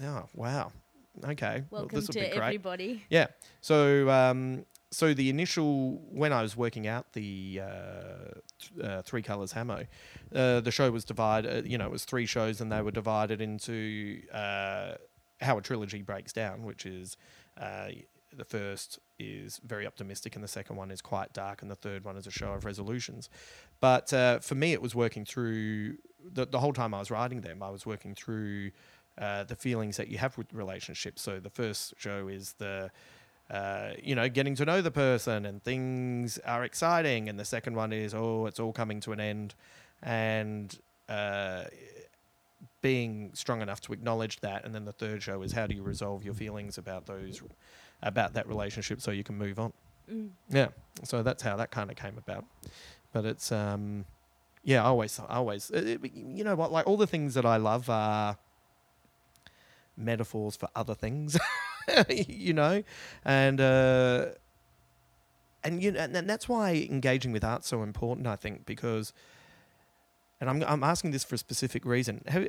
Oh wow, okay, well, Welcome this will to be great. everybody. Yeah. So um, so the initial when I was working out the uh, th- uh, three colors hamo, uh, the show was divided. You know, it was three shows, and they were divided into uh, how a trilogy breaks down, which is. The first is very optimistic, and the second one is quite dark, and the third one is a show of resolutions. But uh, for me, it was working through the, the whole time I was writing them. I was working through uh, the feelings that you have with relationships. So the first show is the uh, you know, getting to know the person and things are exciting. And the second one is, oh, it's all coming to an end. And uh, being strong enough to acknowledge that. And then the third show is, how do you resolve your feelings about those, about that relationship so you can move on? Mm. Yeah. So that's how that kind of came about. But it's, um, yeah, I always, I always, it, it- you know what, like all the things that I love are metaphors for other things, you know, and, uh, and you know, and and that's why engaging with art's so important, I think, because, and I'm I'm asking this for a specific reason. Have,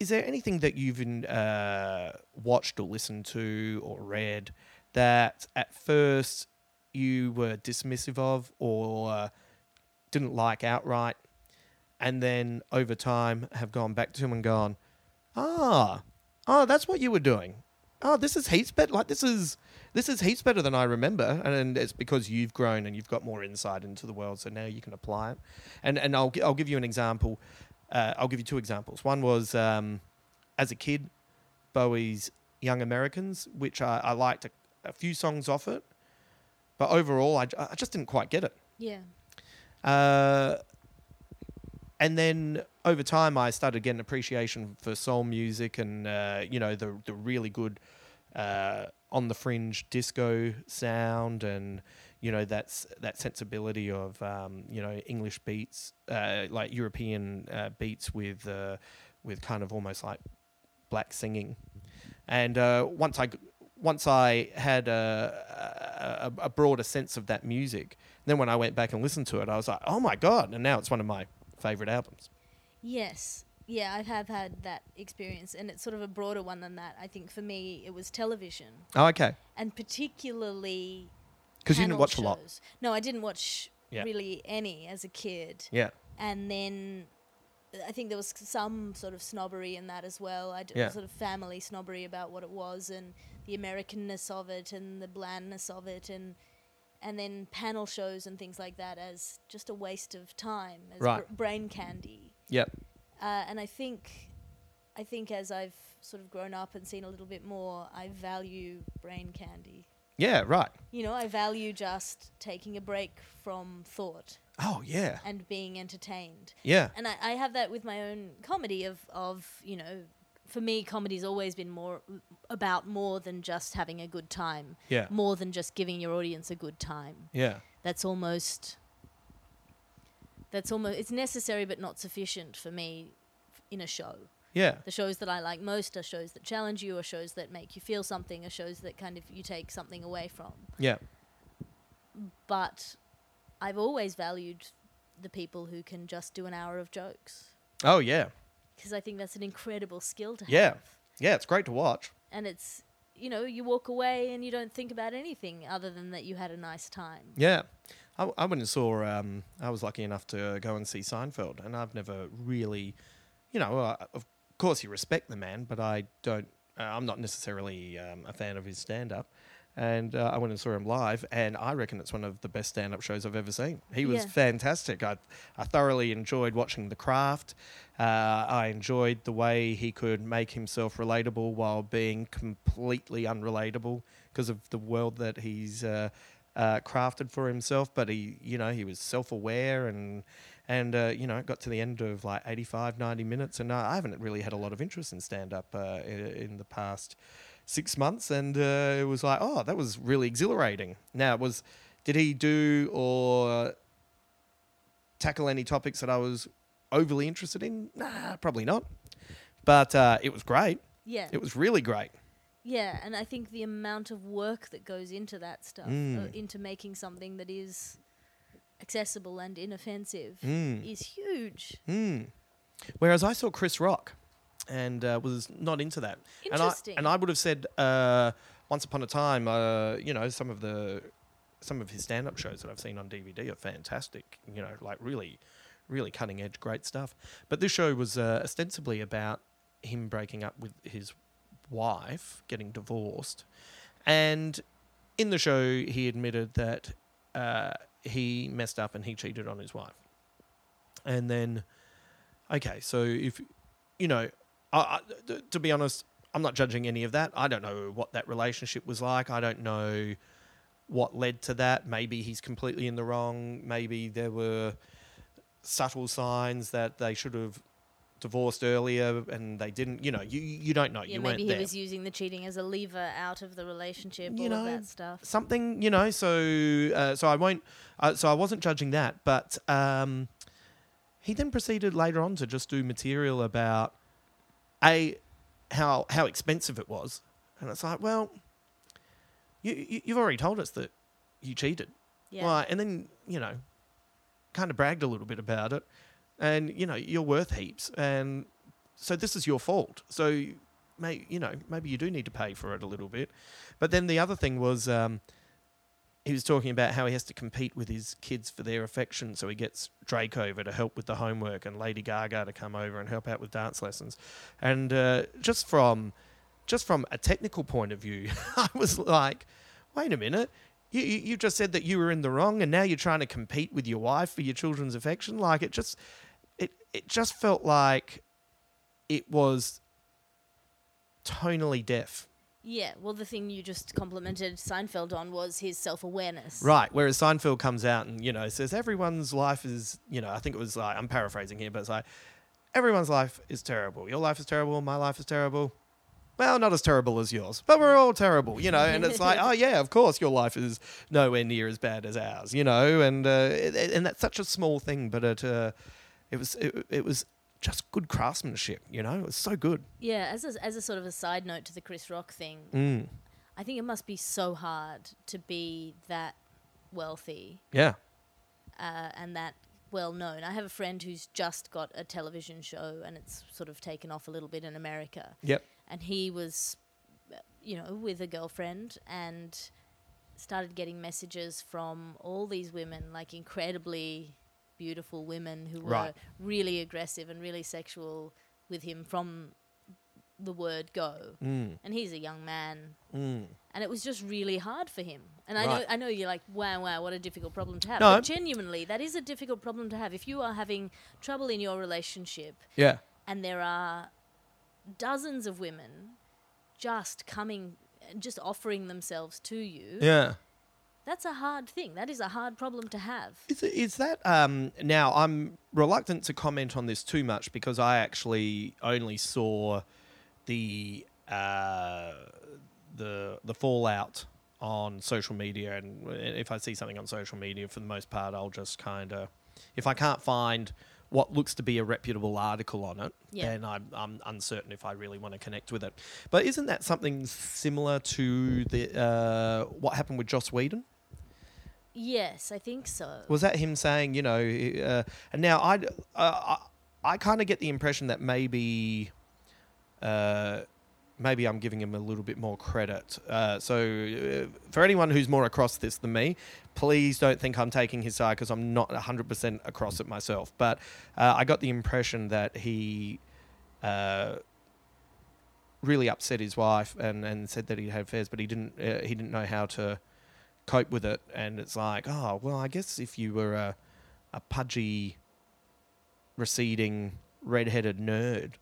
is there anything that you've uh, watched or listened to or read that at first you were dismissive of or uh, didn't like outright, and then over time have gone back to him and gone, ah, oh, that's what you were doing. Oh, this is heaps better. Like this is this is heaps better than I remember, and it's because you've grown and you've got more insight into the world, so now you can apply it. And and I'll I'll give you an example. Uh, I'll give you two examples. One was um, as a kid, Bowie's Young Americans, which I, I liked a, a few songs off it, but overall, I just didn't quite get it. Yeah. Uh, and then over time, I started getting appreciation for soul music and uh, you know the the really good uh, on the fringe disco sound and you know that's that sensibility of um, you know English beats uh, like European uh, beats with uh, with kind of almost like black singing. And uh, once I once I had a, a, a broader sense of that music, then when I went back and listened to it, I was like, oh my god! And now it's one of my favorite albums. Yes. Yeah, I have had that experience, and it's sort of a broader one than that. I think for me, it was television, Oh, okay. and particularly Because you didn't watch a lot. No, I didn't watch Yeah. really any as a kid, Yeah. and then I think there was some sort of snobbery in that as well. I d- Yeah. sort of family snobbery about what it was and the Americanness of it and the blandness of it, and and then panel shows and things like that as just a waste of time, as Right. br- brain candy. Yep. Uh, and I think, I think as I've sort of grown up and seen a little bit more, I value brain candy. Yeah, right. You know, I value just taking a break from thought Oh, yeah. and being entertained. Yeah. And I, I have that with my own comedy of, of, you know, for me, comedy's always been more about more than just having a good time, Yeah. more than just giving your audience a good time. Yeah. That's almost, that's almost, it's necessary but not sufficient for me in a show. Yeah. The shows that I like most are shows that challenge you, or shows that make you feel something, or shows that kind of you take something away from. Yeah. But I've always valued the people who can just do an hour of jokes Oh, yeah. because I think that's an incredible skill to Yeah. have. Yeah, Yeah, it's great to watch. And it's, you know, you walk away and you don't think about anything other than that you had a nice time. Yeah. I, I went and saw, um, I was lucky enough to go and see Seinfeld, and I've never really, you know, uh, of course you respect the man, but I don't, uh, I'm not necessarily um, a fan of his stand up. And uh, I went and saw him live, and I reckon it's one of the best stand up shows I've ever seen. He was Yeah. fantastic. I, I thoroughly enjoyed watching The Craft. Uh, I enjoyed the way he could make himself relatable while being completely unrelatable because of the world that he's uh, uh, crafted for himself. But he, you know, he was self-aware and and uh, you know got to the end of like 85, 90 minutes, and uh, I haven't really had a lot of interest in stand-up uh, in, in the past six months, and uh, it was like, oh, that was really exhilarating. Now, it was did he do or tackle any topics that I was overly interested in? Nah, probably not. But uh, it was great. Yeah. It was really great. Yeah, and I think the amount of work that goes into that stuff, uh, Mm. into making something that is accessible and inoffensive, Mm. is huge. Mm. Whereas I saw Chris Rock and uh, was not into that. Interesting. And I, and I would have said uh, once upon a time, uh, you know, some of the some of his stand-up shows that I've seen on DVD are fantastic. You know, like really, really cutting edge, great stuff. But this show was uh, ostensibly about him breaking up with his wife, getting divorced, and in the show he admitted that uh, he messed up and he cheated on his wife. And then, okay, so if you know, I, I, to be honest, I'm not judging any of that. I don't know what that relationship was like. I don't know what led to that. Maybe he's completely in the wrong. Maybe there were subtle signs that they should have divorced earlier and they didn't. You know, you you don't know. yeah, you maybe he there. was using the cheating as a lever out of the relationship, You all know, of that stuff. something you know so uh, so i won't uh, so i wasn't judging that but um he then proceeded later on to just do material about a how how expensive it was and it's like well you, you you've already told us that you cheated Yeah. Right, and then you know kind of bragged a little bit about it and you know you're worth heaps and so this is your fault. So may you know maybe you do need to pay for it a little bit. But then the other thing was um, he was talking about how he has to compete with his kids for their affection. So he gets drake over to help with the homework and lady gaga to come over and help out with dance lessons. And uh, just from just from a technical point of view i was like wait a minute. You, you you just said that you were in the wrong and now you're trying to compete with your wife for your children's affection? Like it just it it just felt like it was tonally deaf yeah, well, the thing you just complimented Seinfeld on was his self awareness. right whereas seinfeld comes out and you know says everyone's life is you know i think it was like i'm paraphrasing here but it's like everyone's life is terrible your life is terrible my life is terrible well, not as terrible as yours, but we're all terrible, you know. And it's like, oh yeah, of course, your life is nowhere near as bad as ours, you know. And uh, and that's such a small thing, but it uh, it was it, it was just good craftsmanship, you know. It was so good. Yeah, as a, as a sort of a side note to the Chris Rock thing, Mm. I think it must be so hard to be that wealthy Yeah. uh, and that well known. I have a friend who's just got a television show and it's sort of taken off a little bit in America. Yep. And he was, you know, with a girlfriend and started getting messages from all these women, like incredibly beautiful women who were Right. really aggressive and really sexual with him from the word go. Mm. And he's a young man Mm. and it was just really hard for him. And I know, I know you're like, wow, wow, what a difficult problem to have. No. But genuinely, that is a difficult problem to have. If you are having trouble in your relationship, Yeah. and there are dozens of women just coming and just offering themselves to you. Yeah. That's a hard thing. That is a hard problem to have. Is, is that um, now? I'm reluctant to comment on this too much because I actually only saw the uh, the the fallout on social media, and if I see something on social media, for the most part, I'll just kind of, if I can't find what looks to be a reputable article on it, Yeah. then I'm, I'm uncertain if I really want to connect with it. But isn't that something similar to the uh, what happened with Joss Whedon? Yes, I think so. Was that him saying, you know, uh, and now I, uh, I, I kind of get the impression that maybe, uh, maybe I'm giving him a little bit more credit. Uh, so uh, for anyone who's more across this than me, please don't think I'm taking his side because I'm not 100% across it myself. But uh, I got the impression that he. Uh, really upset his wife and, and said that he had affairs, but he didn't uh, he didn't know how to cope with it. And it's like, oh well, I guess if you were a a pudgy, receding, red-headed nerd,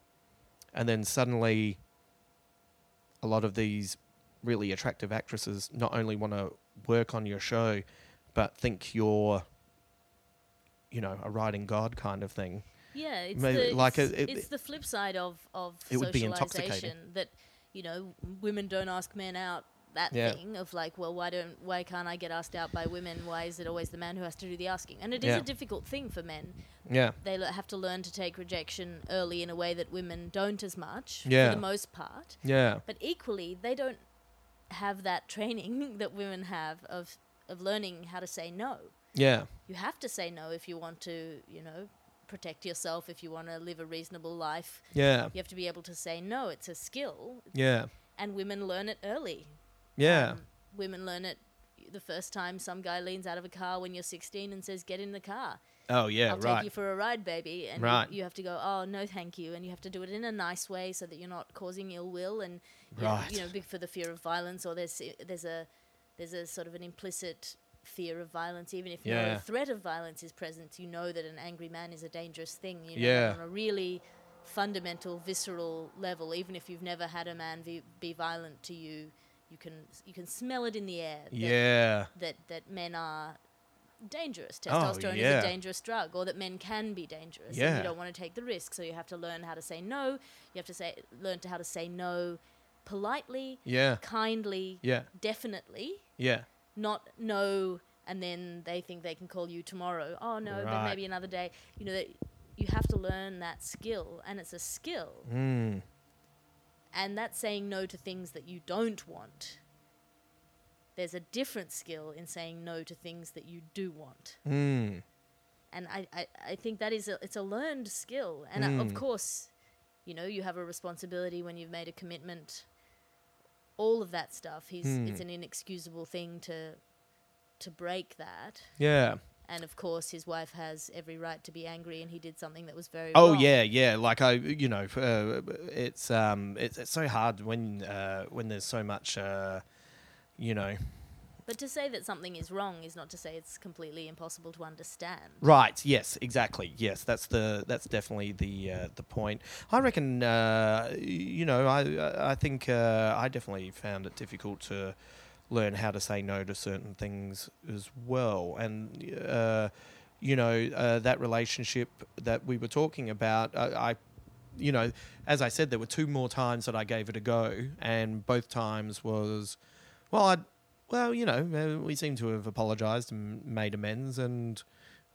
and then suddenly a lot of these really attractive actresses not only want to work on your show, but think you're, you know, a riding god kind of thing. Yeah, it's Maybe the like it's, it- it's the flip side of of It would be socialization intoxicating. that you know women don't ask men out. That Yeah. thing of like, well, why don't why can't I get asked out by women? Why is it always the man who has to do the asking? And it is Yeah. a difficult thing for men. Yeah, They le- have to learn to take rejection early in a way that women don't as much Yeah. for the most part. yeah, But equally, they don't have that training that women have of of learning how to say no. yeah, You have to say no if you want to, you know, protect yourself. If you want to live a reasonable life, yeah, you have to be able to say no. It's a skill, yeah, and women learn it early. Yeah, Um, women learn it the first time some guy leans out of a car when you're 16 and says, "Get in the car. oh yeah, I'll right, take you for a ride, baby." And you- Right. you, have to go, "Oh no, thank you," and you have to do it in a nice way so that you're not causing ill will and you know- Right. you know, big for the fear of violence or there's there's a there's a sort of an implicit fear of violence even if Yeah. no threat of violence is present you know that an angry man is a dangerous thing you know Yeah. on a really fundamental visceral level even if you've never had a man be, be violent to you you can you can smell it in the air that, yeah, that that men are dangerous. Oh, Testosterone yeah. is a dangerous drug, or that men can be dangerous. And Yeah. you don't want to take the risk, so you have to learn how to say no. You have to say learn to how to say no politely, yeah, kindly, yeah, definitely, yeah, not no. And then they think they can call you tomorrow. Oh no, but maybe another day. You know that you have to learn that skill, and it's a skill. mm, And that's saying no to things that you don't want. There's a different skill in saying no to things that you do want. mm, And I, I, I think that is a, it's a learned skill. And uh, of Mm. course, you know, you have a responsibility when you've made a commitment. All of that stuff. He's it's Hmm. an inexcusable thing to to break that. yeah. And of course, his wife has every right to be angry, and he did something that was very Oh wrong. yeah, yeah. Like I, you know, uh, it's um, it's, it's so hard when uh, when there's so much, uh, you know. But to say that something is wrong is not to say it's completely impossible to understand. Right. Yes. Exactly. Yes. That's the that's definitely the uh, the point. I reckon. Uh, you know, I I think uh, I definitely found it difficult to learn how to say no to certain things as well, and uh, you know uh, that relationship that we were talking about. I, I you know, as I said, there were two more times that I gave it a go, and both times was, well, I, well, you know, uh, we seem to have apologised and made amends, and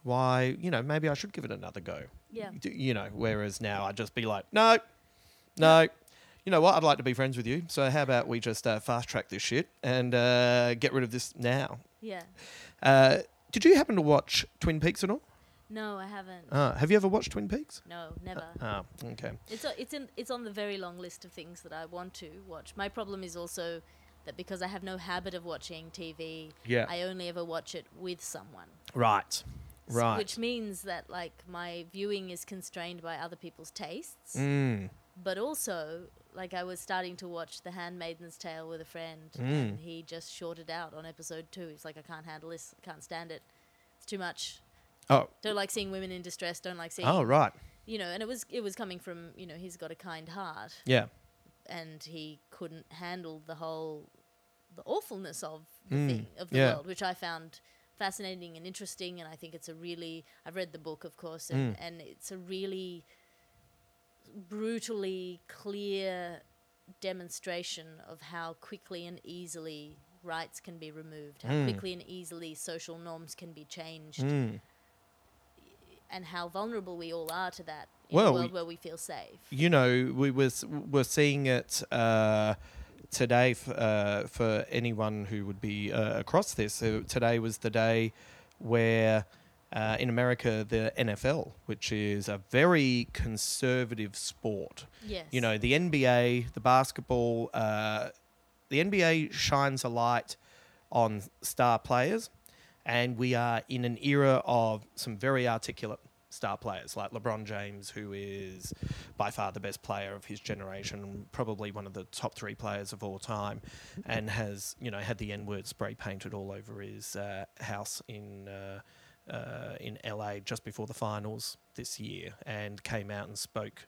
why, you know, maybe I should give it another go. Yeah. You know, whereas now I'd just be like, no, no. You know what? I'd like to be friends with you. So how about we just uh, fast track this shit and uh, get rid of this now? Yeah. Uh, did you happen to watch Twin Peaks at all? No, I haven't. Uh, have you ever watched Twin Peaks? no, never. Ah, okay. It's a, it's in it's on the very long list of things that I want to watch. My problem is also that because I have no habit of watching TV, Yeah. I only ever watch it with someone. right. S- Right. Which means that like my viewing is constrained by other people's tastes, Mm. but also like I was starting to watch The Handmaid's Tale with a friend, Mm. and he just shorted out on episode two. He's like, I can't handle this. Can't stand it. It's too much. Oh. Don't like seeing women in distress. Don't like seeing Oh, right. you know, and it was it was coming from you know he's got a kind heart, Yeah. and he couldn't handle the whole the awfulness of the Mm, thing of the yeah. world, which I found fascinating and interesting. And I think it's a really I've read the book, of course, and, Mm. and it's a really brutally clear demonstration of how quickly and easily rights can be removed, how Mm. quickly and easily social norms can be changed, Mm. and how vulnerable we all are to that in Well, a world we- where we feel safe. you know, we was we're seeing it uh, today f- uh, for anyone who would be uh, across this. Today was the day where uh, in America the NFL, which is a very conservative sport, Yes. you know, the NBA, the basketball, uh, the NBA shines a light on star players, and we are in an era of some very articulate star players like LeBron James, who is by far the best player of his generation, probably one of the top three players of all time, and has you know had the N word spray painted all over his uh, house in. Uh, uh, in LA just before the finals this year, and came out and spoke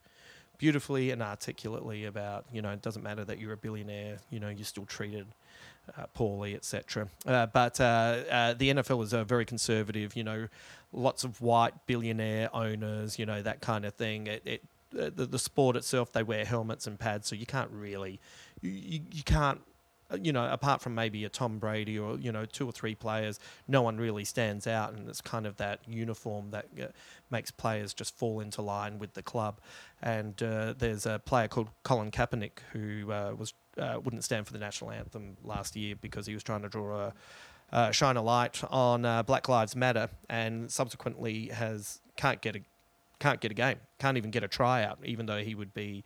beautifully and articulately about you know it doesn't matter that you're a billionaire you know you're still treated uh, poorly etc uh, but uh, uh, the NFL is a very conservative you know lots of white billionaire owners you know that kind of thing. It, it uh, the, the sport itself they wear helmets and pads so you can't really you, you, can't uh, you know apart from maybe a Tom Brady or you know two or three players no one really stands out and it's kind of that uniform that uh, makes players just fall into line with the club. And uh, there's a player called Colin Kaepernick who uh, was uh, wouldn't stand for the national anthem last year because he was trying to draw a uh, shine a light on uh, Black Lives Matter, and subsequently has can't get a can't get a game, can't even get a tryout, even though he would be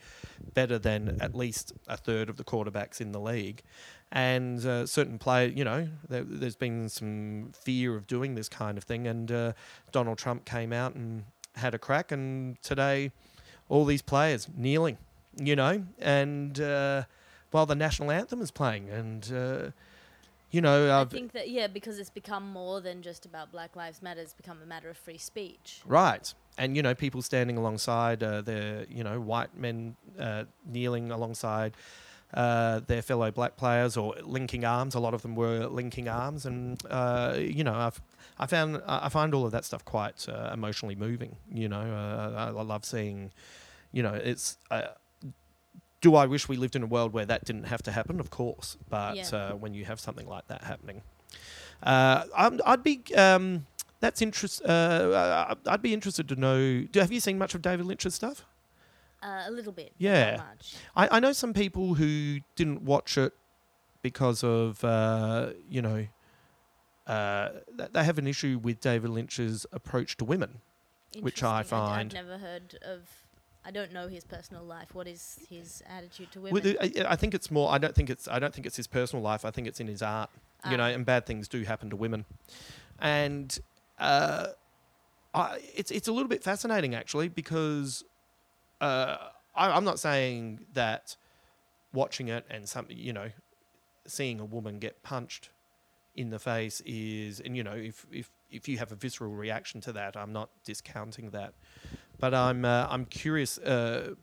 better than at least a third of the quarterbacks in the league. And uh, certain players, you know, there, there's been some fear of doing this kind of thing, and uh, Donald Trump came out and had a crack, and today all these players kneeling, you know, and uh, while the national anthem is playing, and uh, you know, I think that yeah, because it's become more than just about Black Lives Matter. It's become a matter of free speech. right, and you know, people standing alongside uh, their, you know, white men uh, kneeling alongside. Uh, their fellow black players or linking arms. A lot of them were linking arms, and uh, you know, I've I found I I find all of that stuff quite uh, emotionally moving. You know, uh, I, I love seeing. You know, it's. Uh, do I wish we lived in a world where that didn't have to happen? Of course, but Yeah. uh, when you have something like that happening, uh, I'm, I'd be. Um, that's interest. Uh, I'd be interested to know. Do, have you seen much of David Lynch's stuff? Uh, a little bit. Yeah. Not much. I, I know some people who didn't watch it because of uh, you know uh, th- they have an issue with David Lynch's approach to women. Which I find- I've never heard of. I don't know his personal life. What is his attitude to women? I, I think it's more. I don't think it's. I don't think it's his personal life. I think it's in his art. You know, Ah. and bad things do happen to women, and uh, I, it's it's a little bit fascinating actually because uh, I, I'm not saying that watching it and some you know seeing a woman get punched in the face is and you know if if if you have a visceral reaction to that I'm not discounting that. But I'm uh, I'm curious uh,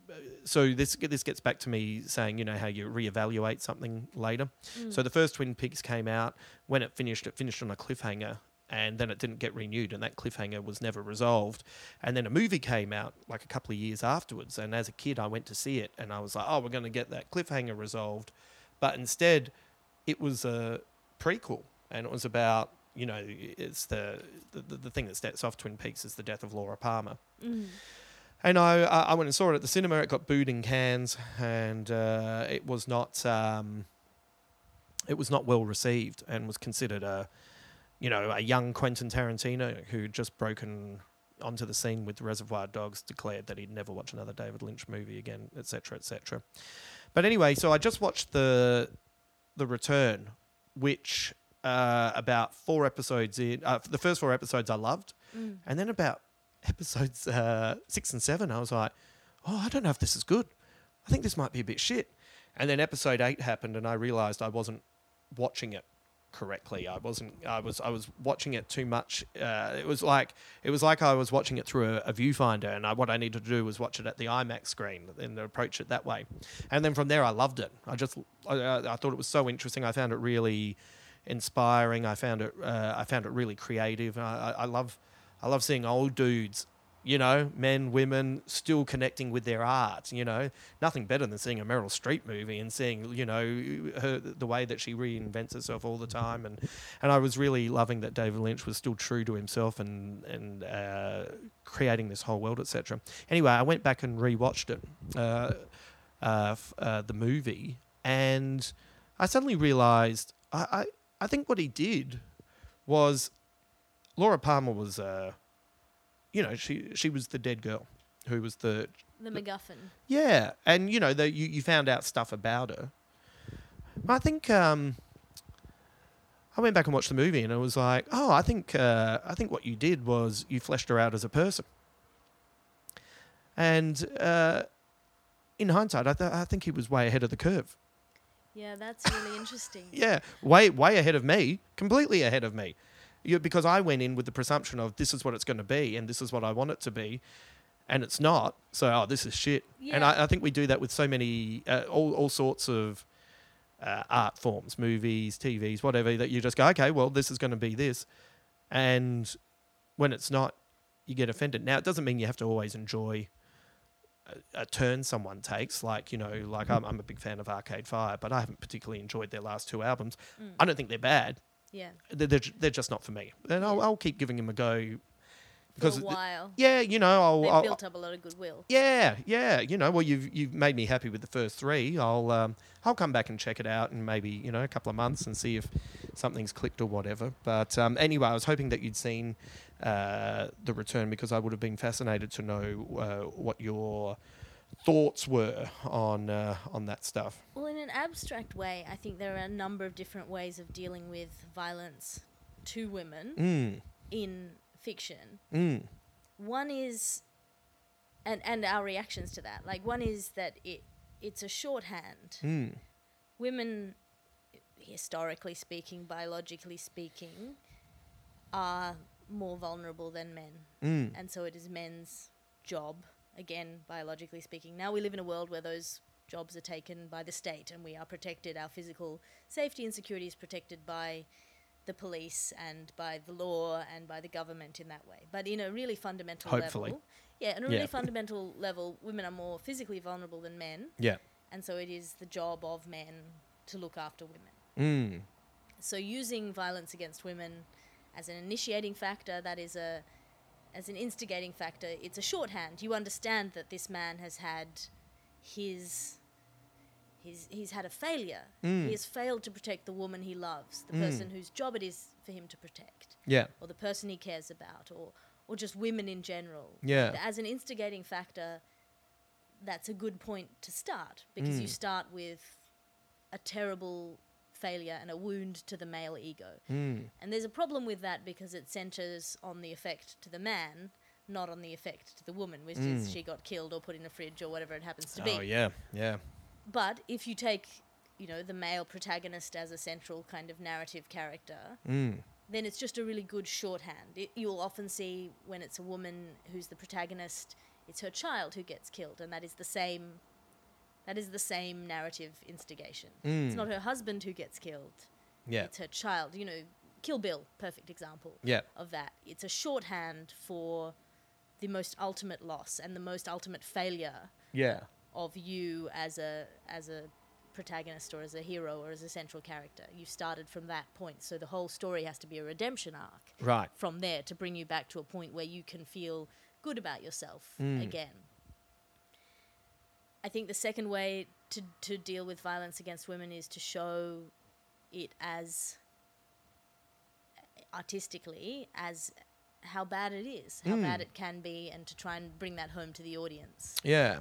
so this this gets back to me saying you know how you reevaluate something later. Mm. so the first Twin Peaks came out. When it finished it finished on a cliffhanger and then it didn't get renewed and that cliffhanger was never resolved and then a movie came out like a couple of years afterwards and as a kid I went to see it and I was like oh we're going to get that cliffhanger resolved but instead it was a prequel and it was about you know it's the the, the thing that sets off Twin Peaks is the death of Laura Palmer Mm. and I, I I went and saw it at the cinema. It got booed in Cannes, and uh, it was not um, it was not well received, and was considered a you know a young Quentin Tarantino who just broken onto the scene with Reservoir Dogs, declared that he'd never watch another David Lynch movie again, etc., etc. But anyway, so I just watched the the Return, which uh, about four episodes in, uh, the first four episodes I loved. Mm. And then about episodes uh, six and seven, I was like, oh, I don't know if this is good. I think this might be a bit shit. And then episode eight happened, and I realized I wasn't watching it correctly. I wasn't. I was. I was watching it too much. Uh, it was like it was like I was watching it through a, a viewfinder, and I, what I needed to do was watch it at the IMAX screen and approach it that way. And then from there, I loved it. I just I, I thought it was so interesting. I found it really inspiring. I found it. Uh, I found it really creative. I, I love. I love seeing old dudes you know, men, women still connecting with their art. You know, nothing better than seeing a Meryl Streep movie and seeing, you know, her the way that she reinvents herself all the time. And and I was really loving that David Lynch was still true to himself and and uh, creating this whole world, etc. Anyway, I went back and rewatched it, uh, uh, uh, the movie, and I suddenly realised I, I I think what he did was Laura Palmer was. Uh, you know, she she was the dead girl who was the The MacGuffin. yeah, and you know, you you found out stuff about her. I think um, I went back and watched the movie, and I was like, oh, I think uh, I think what you did was you fleshed her out as a person. And uh, in hindsight, I, th- I think he was way ahead of the curve. Yeah, that's really interesting. Yeah, way way ahead of me, completely ahead of me. You, because I went in with the presumption of this is what it's going to be and this is what I want it to be, and it's not. So oh, this is shit. And Yeah. I, I think we do that with so many uh, all all sorts of uh, art forms, movies, TVs, whatever. That you just go, okay, well, this is going to be this, and when it's not, you get offended. Now it doesn't mean you have to always enjoy a, a turn someone takes. Like you know, like I'm, I'm a big fan of Arcade Fire, but I haven't particularly enjoyed their last two albums. Mm. I don't think they're bad. Yeah. They're, they're, they're just not for me, and I'll, I'll keep giving them a go. For Because a th- while. yeah, you know, I'll, They've I'll built up a lot of goodwill. yeah, yeah, you know, well, you've you've made me happy with the first three. I'll um, I'll come back and check it out in maybe you know a couple of months and see if something's clicked or whatever. But um, anyway, I was hoping that you'd seen uh, the return because I would have been fascinated to know uh, what your thoughts were on uh, on that stuff. Well, in an abstract way, I think there are a number of different ways of dealing with violence to women Mm, in fiction. mm, One is, and and our reactions to that. Like one is that it it's a shorthand. mm, Women, historically speaking, biologically speaking, are more vulnerable than men, mm, and so it is men's job. Again, biologically speaking. Now we live in a world where those jobs are taken by the state, and we are protected. Our physical safety and security is protected by the police and by the law and by the government in that way. But in a really fundamental Hopefully. level, yeah, in a really Yeah. fundamental level, women are more physically vulnerable than men, yeah, and so it is the job of men to look after women. mm, So using violence against women as an initiating factor, that is a as an instigating factor, it's a shorthand. You understand that this man has had his he's he's had a failure. Mm. He has failed to protect the woman he loves, the Mm. person whose job it is for him to protect, yeah, or the person he cares about, or or just women in general. Yeah. And as an instigating factor, that's a good point to start because you Mm. start with a terrible failure and a wound to the male ego. mm, And there's a problem with that because it centers on the effect to the man, not on the effect to the woman, which is Mm. she got killed or put in a fridge or whatever it happens to oh be. Oh, yeah, yeah, But if you take, you know, the male protagonist as a central kind of narrative character, mm, then it's just a really good shorthand. It, you'll often see when it's a woman who's the protagonist, it's her child who gets killed, and that is the same. That is the same narrative instigation. It's Mm. not her husband who gets killed; yeah, it's her child. You know, Kill Bill, perfect example yeah, of that. It's a shorthand for the most ultimate loss and the most ultimate failure yeah, of you as a as a protagonist or as a hero or as a central character. You started from that point, so the whole story has to be a redemption arc right, from there to bring you back to a point where you can feel good about yourself Mm. again. I think the second way to to deal with violence against women is to show it as artistically as how bad it is, how bad Mm. it can be, and to try and bring that home to the audience. yeah.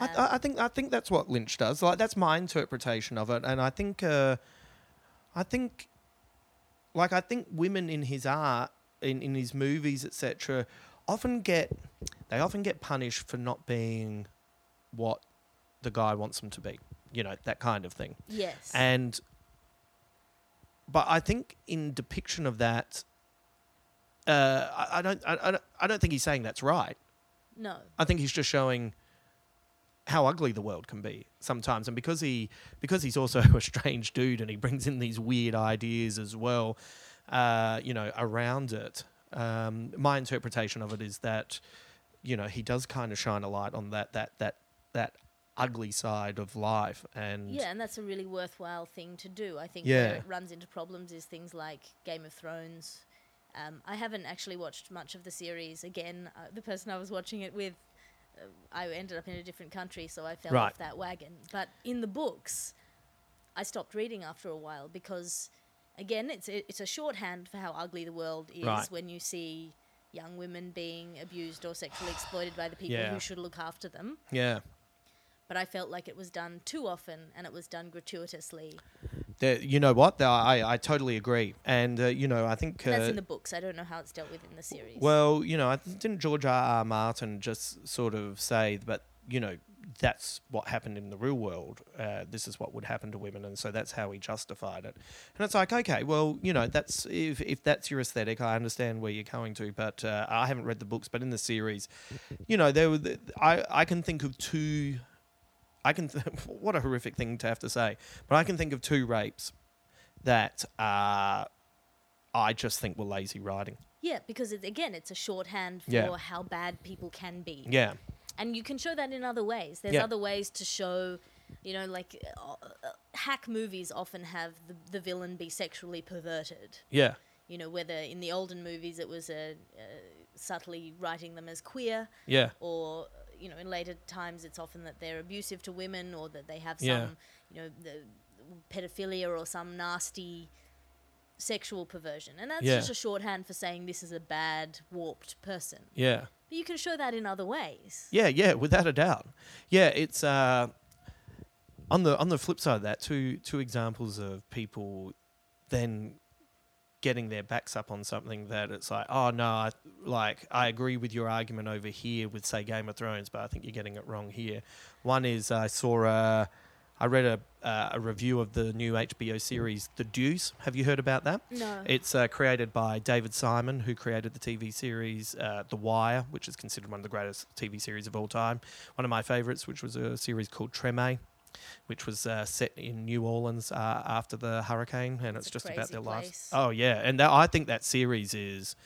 I, Um, I- I think I think that's what Lynch does. Like that's my interpretation of it, and I think uh, I think like I think women in his art, in, in his movies, etc., often get they often get punished for not being what the guy wants them to be. You know that kind of thing. Yes. And but I think in depiction of that, uh, I, I don't, I, I don't, I don't think he's saying that's right. No. I think he's just showing how ugly the world can be sometimes, and because he, because he's also a strange dude, and he brings in these weird ideas as well, uh, you know, around it. Um, my interpretation of it is that, you know, he does kind of shine a light on that that that that ugly side of life, and Yeah, and that's a really worthwhile thing to do. I think Yeah. where it runs into problems is things like Game of Thrones. Um, I haven't actually watched much of the series. Again, uh, the person I was watching it with, uh, I ended up in a different country, so I fell Right. off that wagon. But in the books, I stopped reading after a while because, again, it's a, it's a shorthand for how ugly the world is Right. when you see young women being abused or sexually exploited by the people Yeah. who should look after them yeah. But I felt like it was done too often and it was done gratuitously. There- you know what? There- I, I totally agree. And, uh, you know, I think. That's uh, in the books. I don't know how it's dealt with in the series. Well, you know, I th- didn't George R. R. Martin just sort of say, but, you know, that's what happened in the real world. Uh, this is what would happen to women. And so that's how he justified it. And it's like, okay, well, you know, that's if, if that's your aesthetic, I understand where you're going to. But uh, I haven't read the books, but in the series, you know, there were, the, I, I can think of two. I can. Th- what a horrific thing to have to say, but I can think of two rapes that uh, I just think were lazy writing. yeah, because it, again, it's a shorthand for Yeah. how bad people can be. Yeah, And you can show that in other ways. There's Yeah. other ways to show, you know, like uh, uh, hack movies often have the, the villain be sexually perverted. yeah, You know, whether in the olden movies it was a, uh subtly writing them as queer, yeah, or you know in later times it's often that they're abusive to women or that they have some Yeah. you know the pedophilia or some nasty sexual perversion and that's Yeah. just a shorthand for saying this is a bad warped person yeah. but you can show that in other ways Yeah, yeah, without a doubt. Yeah, it's uh, on the on the flip side of that, two two examples of people then getting their backs up on something that it's like, oh no, I, like I agree with your argument over here with say Game of Thrones, but I think you're getting it wrong here. One is I saw a, I read a uh, a review of the new HBO series The Deuce. Have you heard about that? no It's uh, created by David Simon, who created the TV series uh, The Wire, which is considered one of the greatest TV series of all time. One of my favorites, which was a series called Treme, which was uh, set in New Orleans uh, after the hurricane, and It's it's, just about their lives. Oh yeah, and that, I think that series is,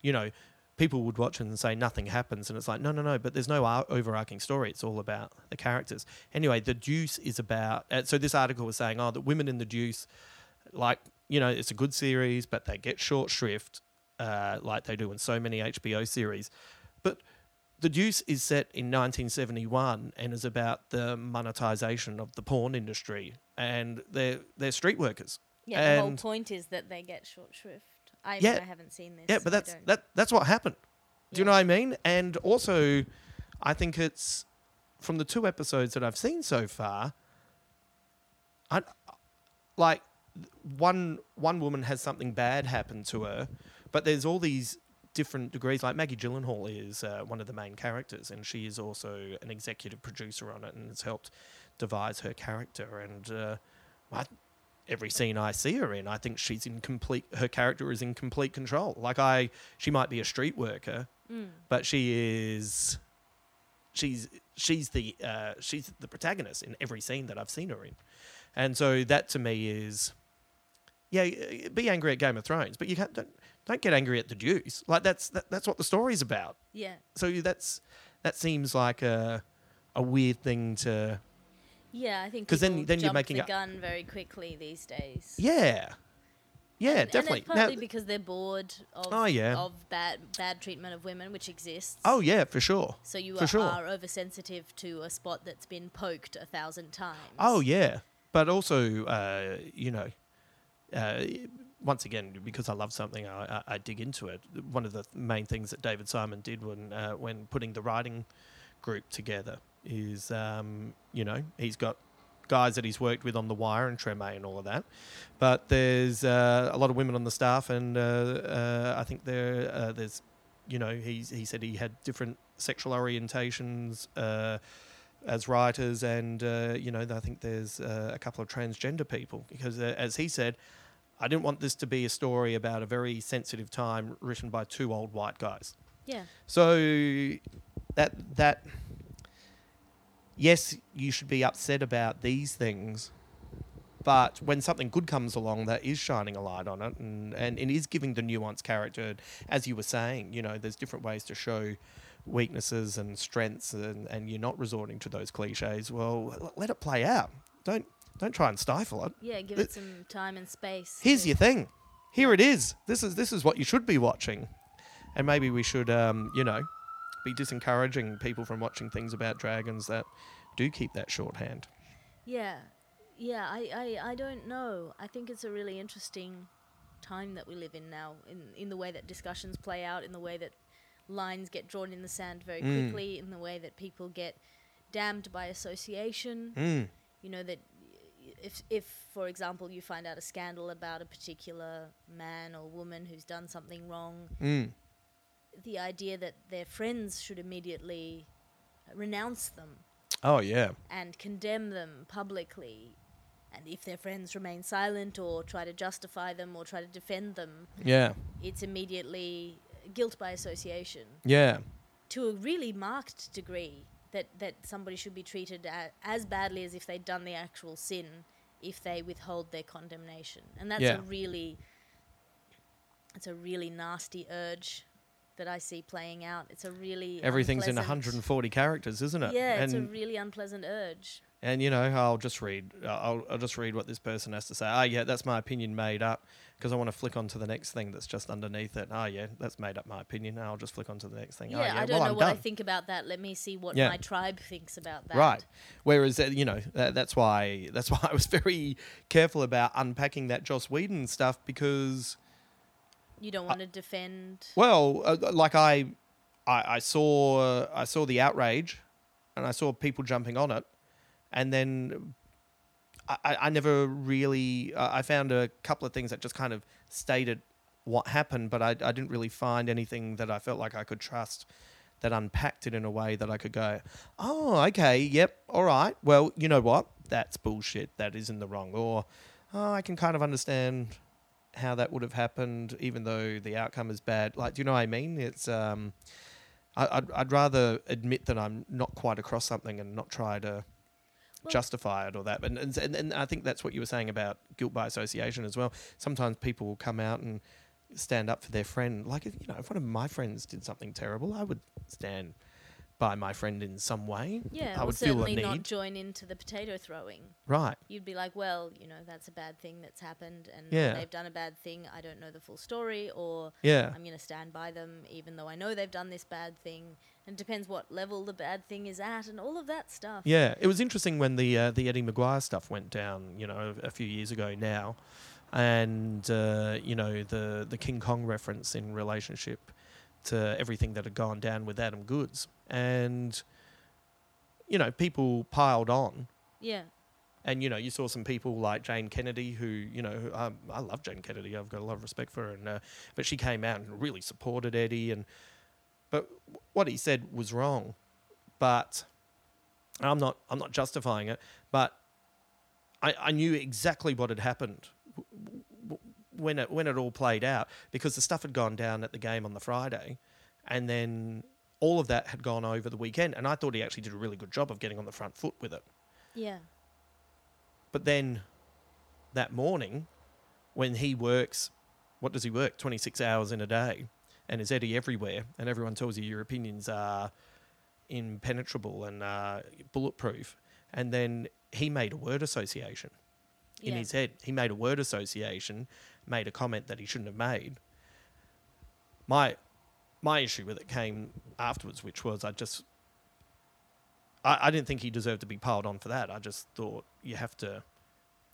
you know. People would watch it and say nothing happens, and it's like no, no, no. But there's no ar- overarching story. It's all about the characters. Anyway, the Deuce is about. Uh, so this article was saying, oh, the women in the Deuce like you know it's a good series but they get short shrift uh, like they do in so many hbo series but the deuce is set in 1971 and is about the monetization of the porn industry and they're they're street workers. Yeah the whole point is that they get short shrift. I, Yeah. I haven't seen this yeah but that's that that's what happened. Do you know what i mean? And also i think it's from the two episodes that i've seen so far I, like one one woman has something bad happen to her, but there's all these different degrees. Like Maggie Gyllenhaal is uh, one of the main characters, and she is also an executive producer on it, and has helped devise her character. And uh, I, every scene I see her in, I think she's in complete. Her character is in complete control. Like I, she might be a street worker, Mm. but she is. She's she's the uh, she's the protagonist in every scene that I've seen her in, and so that to me is, yeah, uh, be angry at Game of Thrones, but you can't don't, don't get angry at the Deuce. Like that's that, that's what the story's about. yeah So that's that seems like a a weird thing to yeah i think because then- then you're making the a- gun very quickly these days yeah, yeah, And- definitely. And it's partly because they're bored of, Oh, yeah. of bad bad treatment of women, which exists. oh yeah, for sure. So you for are, sure. are oversensitive to a spot that's been poked a thousand times. Oh yeah, but also uh, you know, uh, once again because I love something, I, I, I dig into it. One of the main things that David Simon did when uh, when putting the writing group together is um, you know he's got guys that he's worked with on The Wire and Treme and all of that, but there's uh, a lot of women on the staff, and uh, uh, I think there uh, there's you know he's he said he had different sexual orientations. Uh, as writers, and uh, you know, I think there's uh, a couple of transgender people because, uh, as he said, I didn't want this to be a story about a very sensitive time written by two old white guys. Yeah. So that that yes, you should be upset about these things, but when something good comes along that is shining a light on it and, and it is giving the nuanced character, as you were saying, you know, there's different ways to show weaknesses and strengths and, and you're not resorting to those cliches, well, let it play out. Don't don't try and stifle it. Yeah, give it some time and space. Here's to- your thing. Here it is. This is this is what you should be watching, and maybe we should, um, you know, be disencouraging people from watching things about dragons that do keep that shorthand. Yeah, yeah. I, I, I don't know. I think it's a really interesting time that we live in now, in in the way that discussions play out, in the way that lines get drawn in the sand very Mm. quickly, in the way that people get damned by association. Mm. You know that if if for example you find out a scandal about a particular man or woman who's done something wrong, Mm. the idea that their friends should immediately renounce them Oh yeah. and condemn them publicly. And if their friends remain silent or try to justify them or try to defend them, Yeah. it's immediately guilt by association Yeah. to a really marked degree that, that somebody should be treated as badly as if they'd done the actual sin if they withhold their condemnation. And that's Yeah. a really it's a really nasty urge that I see playing out. It's a really Everything's in 140 characters, isn't it? Yeah, and it's a really unpleasant urge. and you know, I'll just read. I'll, I'll just read what this person has to say. Ah, yeah, that's my opinion made up because I want to flick on to the next thing that's just underneath it. Ah, yeah, that's made up my opinion. I'll just flick on to the next thing. Yeah, ah, yeah, I don't well, know I'm what done. I think about that. Let me see what Yeah. my tribe thinks about that. Right. Whereas, uh, you know, that, that's why that's why I was very careful about unpacking that Joss Whedon stuff because, You don't want to defend. well, uh, like I, I, I saw I saw the outrage, and I saw people jumping on it, and then I, I I never really I I found a couple of things that just kind of stated what happened, but I, I didn't really find anything that I felt like I could trust that unpacked it in a way that I could go, oh, okay, yep, all right. Well, you know what? That's bullshit. That is in the wrong. Or, oh, I can kind of understand how that would have happened, even though the outcome is bad. Like, do you know what I mean? It's, um, I, I'd, I'd rather admit that I'm not quite across something and not try to Well- justify it or that. But and, and, and I think that's what you were saying about guilt by association as well. Sometimes people will come out and stand up for their friend. Like if you know, if one of my friends did something terrible, I would stand by my friend in some way. Yeah, I or would feel a certainly not need. join into the potato throwing. Right. You'd be like, well, you know, that's a bad thing that's happened, and Yeah. they've done a bad thing. I don't know the full story, or Yeah. I'm going to stand by them, even though I know they've done this bad thing. And it depends what level the bad thing is at, and all of that stuff. Yeah, it was interesting when the uh, the Eddie McGuire stuff went down, you know, a few years ago now, and uh, you know the the King Kong reference in relationship to everything that had gone down with Adam Goodes, and you know people piled on, Yeah. and you know you saw some people like Jane Kennedy, who you know who, um, I love Jane Kennedy, I've got a lot of respect for her, and uh, but she came out and really supported Eddie, and but what he said was wrong, but I'm not I'm not justifying it, but I, I knew exactly what had happened when it when it all played out because the stuff had gone down at the game on the Friday, and then all of that had gone over the weekend, and I thought he actually did a really good job of getting on the front foot with it. Yeah. But then that morning, when he works, what does he work? 26 hours in a day and is Eddie everywhere, and everyone tells you your opinions are impenetrable and uh, bulletproof. And then he made a word association in yeah. his head. He made a word association, made a comment that he shouldn't have made. My my issue with it came afterwards, which was I just I, I didn't think he deserved to be piled on for that. I just thought you have to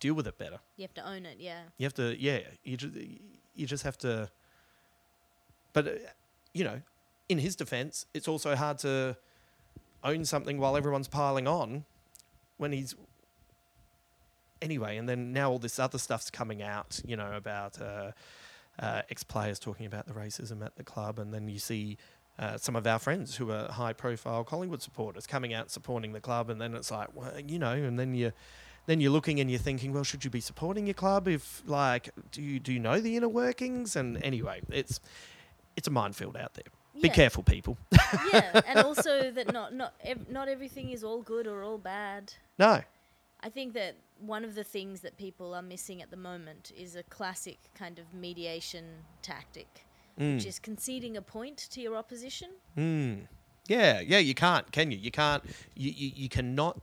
deal with it better. You have to own it. Yeah. You have to, yeah. You just, you just have to. But uh, you know, in his defense, it's also hard to own something while everyone's piling on, when he's. Anyway, and then now all this other stuff's coming out, you know, about uh, uh, ex players talking about the racism at the club, and then you see uh, some of our friends who are high profile Collingwood supporters coming out supporting the club, and then it's like, well, you know, and then you then you're looking and you're thinking, well, should you be supporting your club? If like, do you do you know the inner workings? And anyway, it's it's a minefield out there. Be careful, people. yeah, and also that not not ev- not everything is all good or all bad. no. I think that one of the things that people are missing at the moment is a classic kind of mediation tactic, which Mm. is conceding a point to your opposition. Mm. Yeah, yeah, you can't, can you? You can't. You you, you cannot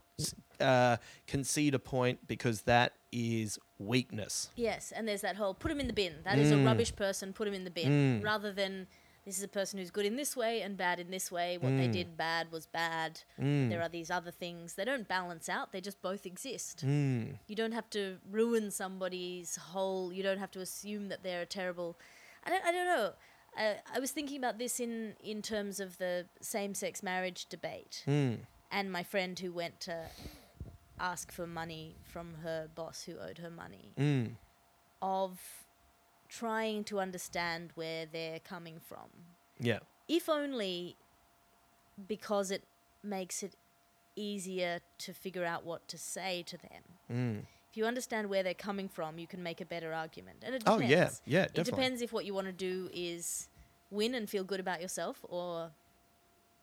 uh, concede a point because that is weakness. Yes, and there's that whole put him in the bin. That is a Mm. rubbish person. Put him in the bin, Mm. rather than this is a person who's good in this way and bad in this way. What they Mm. did bad was bad. Mm. There are these other things. They don't balance out. They just both exist. Mm. You don't have to ruin somebody's whole. You don't have to assume that they're a terrible. I don't. I don't know. Uh, I was thinking about this in in terms of the same-sex marriage debate, Mm. and my friend who went to ask for money from her boss who owed her money Mm. of trying to understand where they're coming from, Yeah. if only because it makes it easier to figure out what to say to them. Mm. If you understand where they're coming from, you can make a better argument. And it depends. Oh yeah, yeah, It depends if what you want to do is win and feel good about yourself or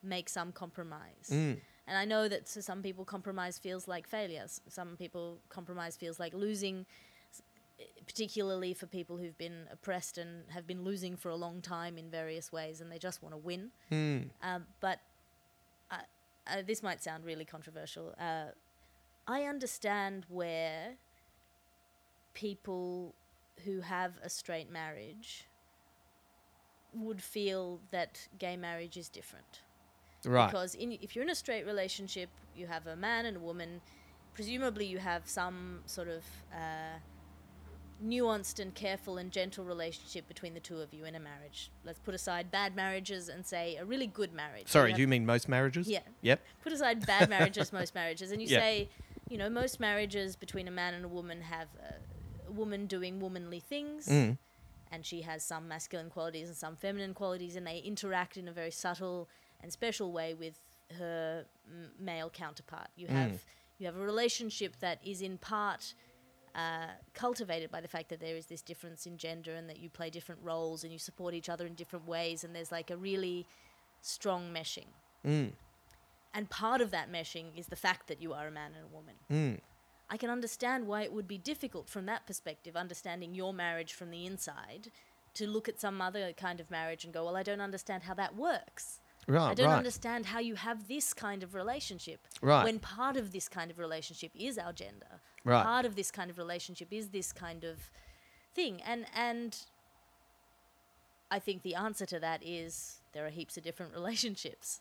make some compromise. Mm. And I know that to some people, compromise feels like failures. Some people, compromise feels like losing, particularly for people who've been oppressed and have been losing for a long time in various ways and they just want to win. Mm. Um, but uh, uh, this might sound really controversial. Uh, I understand where people who have a straight marriage would feel that gay marriage is different. Right. Because in, if you're in a straight relationship, you have a man and a woman. Presumably, you have some sort of uh, nuanced and careful and gentle relationship between the two of you in a marriage. Let's put aside bad marriages and say a really good marriage. Sorry, You do you mean most marriages? Yeah. Yep. put aside bad marriages, most marriages, and you Yeah. say, you know, most marriages between a man and a woman have a, a woman doing womanly things, Mm. and she has some masculine qualities and some feminine qualities, and they interact in a very subtle and special way with her m- male counterpart. You have you have a relationship that is in part. Uh, cultivated by the fact that there is this difference in gender and that you play different roles and you support each other in different ways and there's like a really strong meshing. Mm. And part of that meshing is the fact that you are a man and a woman. Mm. I can understand why it would be difficult from that perspective, understanding your marriage from the inside, to look at some other kind of marriage and go, well, I don't understand how that works. Right. I don't right. understand how you have this kind of relationship. Right. When part of this kind of relationship is our gender. Right. Part of this kind of relationship is this kind of thing. And and I think the answer to that is there are heaps of different relationships.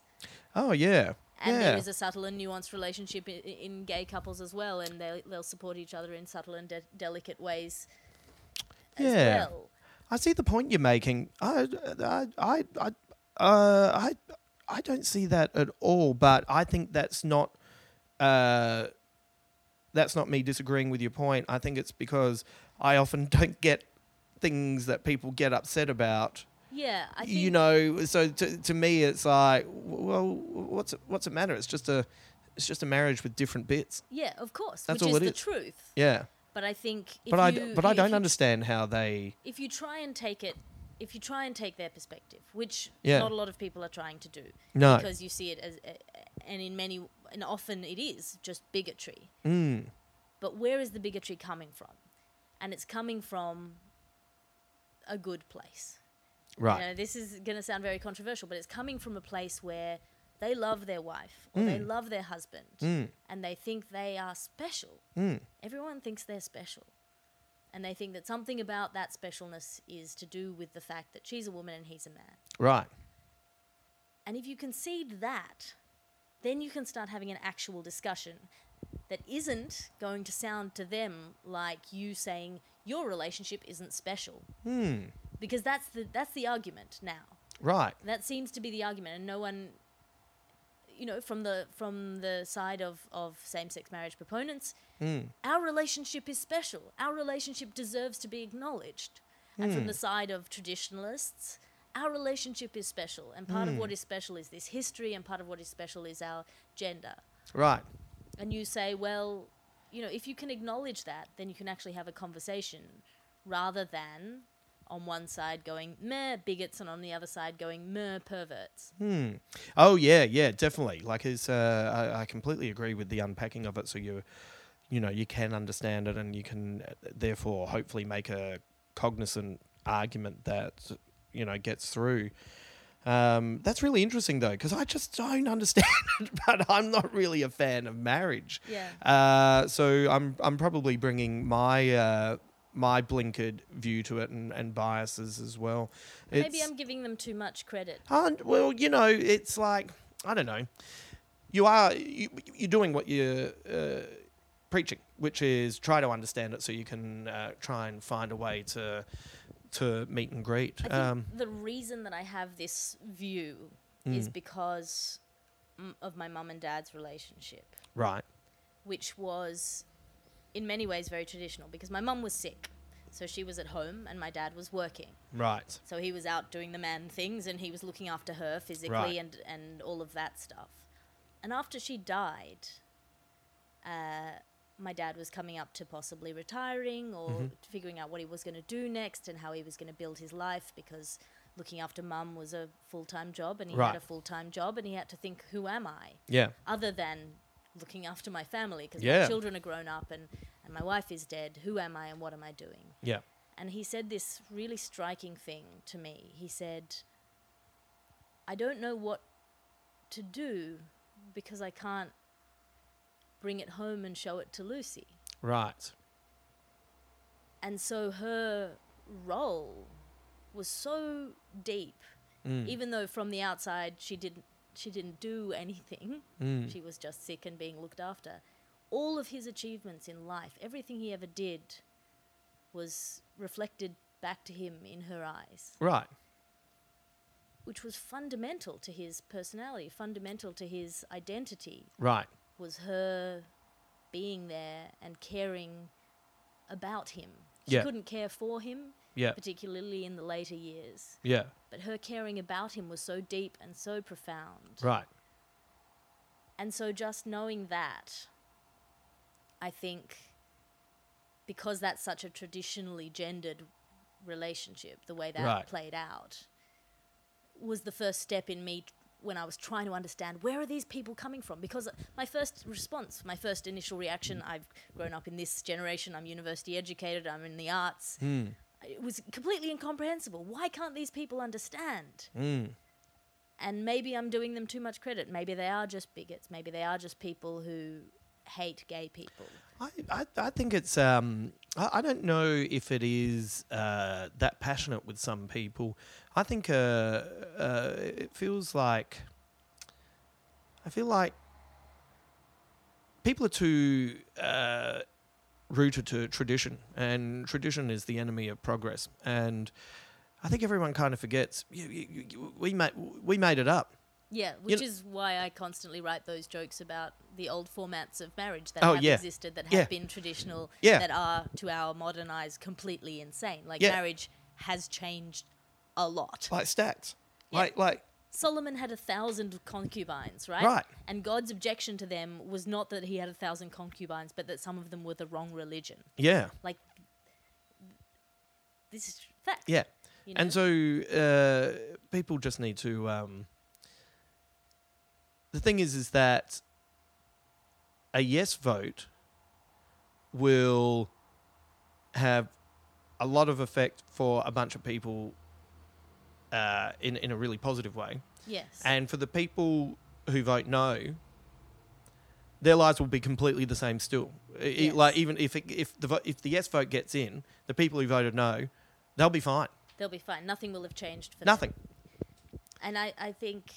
Oh yeah. And yeah. there is a subtle and nuanced relationship in, in gay couples as well, and they'll, they'll support each other in subtle and de- delicate ways as Yeah. well. I see the point you're making. I, I, I, I, uh, I, I don't see that at all. But I think that's not, uh, that's not me disagreeing with your point. I think it's because I often don't get things that people get upset about. Yeah, I think you know, so to, to me, it's like, well, what's it, what's it matter? It's just a, it's just a marriage with different bits. Yeah, of course, That's which all is it the is. truth. Yeah, But I think, if but I, you, but I don't you- understand how they. If you try and take it, if you try and take their perspective, which Yeah. not a lot of people are trying to do, No. because you see it as, and in many, and often it is just bigotry. Mm, But where is the bigotry coming from? And it's coming from a good place. right. You know, this is going to sound very controversial, but it's coming from a place where they love their wife or they Mm. love their husband Mm, and they think they are special. mm, Everyone thinks they're special. And they think that something about that specialness is to do with the fact that she's a woman and he's a man. right. And if you concede that, then you can start having an actual discussion that isn't going to sound to them like you saying your relationship isn't special. Mm, Because that's the that's the argument now. right. That seems to be the argument, and no one, you know, from the from the side of of same sex marriage proponents, Mm, our relationship is special. Our relationship deserves to be acknowledged. And from Hmm. the side of traditionalists, our relationship is special, and part of what is special is this history, and part of what is special is our gender. right. And you say, well, you know, if you can acknowledge that, then you can actually have a conversation rather than on one side going meh bigots and on the other side going meh perverts. Hmm. Oh yeah, yeah, definitely. Like it's, uh, I, I completely agree with the unpacking of it. So you, you know, you can understand it, and you can uh, therefore hopefully make a cognizant argument that you know gets through. Um, that's really interesting though, because I just don't understand it. But I'm not really a fan of marriage. Yeah. Uh, so I'm I'm probably bringing my uh, my blinkered view to it and, and biases as well. Maybe I'm giving them too much credit. and, well, you know, it's like I don't know. You are you, you're doing what you're uh, preaching, which is try to understand it so you can uh, try and find a way to to meet and greet. Um, the reason that I have this view is Mm. because mm, of my mum and dad's relationship, right. which was in many ways very traditional because my mum was sick. So she was at home and my dad was working. Right. So he was out doing the man things and he was looking after her physically Right. and, and all of that stuff. And after she died, uh, my dad was coming up to possibly retiring or Mhm. figuring out what he was going to do next and how he was going to build his life because looking after mum was a full time job and he Right. had a full time job and he had to think, who am I? Yeah. Other than looking after my family because Yeah. my children are grown up and, and my wife is dead. Who am I and what am I doing? Yeah. And he said this really striking thing to me. He said, I don't know what to do because I can't bring it home and show it to Lucy. Right. And so her role was so deep, Mm. even though from the outside she didn't she didn't do anything. Mm. She was just sick and being looked after. All of his achievements in life, everything he ever did, was reflected back to him in her eyes, Right. which was fundamental to his personality, fundamental to his identity, Right. Was her being there and caring about him. She Yeah. couldn't care for him, Yeah. particularly in the later years, Yeah. but her caring about him was so deep and so profound. Right. And so just knowing that, I think because that's such a traditionally gendered relationship, the way that Right. played out, was the first step in me when I was trying to understand where are these people coming from? Because my first response, my first initial reaction, I've grown up in this generation, I'm university educated, I'm in the arts. Mm. It was completely incomprehensible. Why can't these people understand? Mm. and maybe I'm doing them too much credit. Maybe they are just bigots. Maybe they are just people who hate gay people. I, I, I think it's um I, I don't know if it is uh, that passionate with some people. I think uh, uh, it feels like I feel like people are too uh, rooted to tradition, and tradition is the enemy of progress. And I think everyone kind of forgets you, you, you, we made we made it up. Yeah, which is why I constantly write those jokes about the old formats of marriage that Oh, have yeah. existed, that have Yeah. been traditional, Yeah. that are to our modern eyes completely insane. Like marriage has changed a lot. Like stacked. Yeah. Like like Solomon had a thousand concubines, right? Right. And God's objection to them was not that he had a thousand concubines, but that some of them were the wrong religion. yeah. Like, this is fact. Yeah. You know? And so uh, people just need to. Um, the thing is, is that a yes vote will have a lot of effect for a bunch of people uh, in in a really positive way, yes. and for the people who vote no, their lives will be completely the same still. Yes. Like even if it, if the vo- if the yes vote gets in, the people who voted no, they'll be fine. They'll be fine. Nothing will have changed for them. Nothing. And I, I think,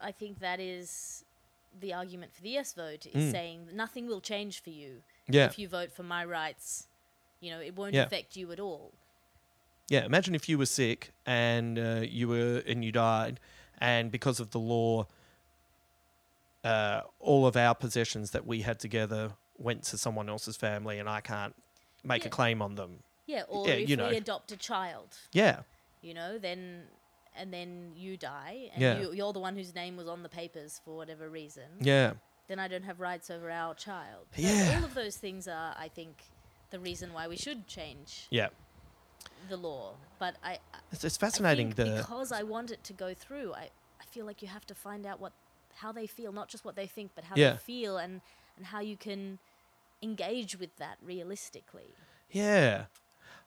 I think that is the argument for the yes vote is Mm. saying nothing will change for you Yeah. if you vote for my rights. You know, it won't Yeah. affect you at all. Yeah, imagine if you were sick and uh, you were and you died, and because of the law, uh, all of our possessions that we had together went to someone else's family, and I can't make a claim on them. Yeah. Or Yeah, if you we adopt a child, Yeah, you know, then and then you die, and Yeah. you, you're the one whose name was on the papers for whatever reason. yeah, then I don't have rights over our child. Yeah. all of those things are, I think, the reason why we should change Yeah. The law. But I, It's, it's fascinating. think the because I want it to go through, I, I feel like you have to find out what how they feel, not just what they think, but how Yeah. they feel and, and how you can engage with that realistically. Yeah.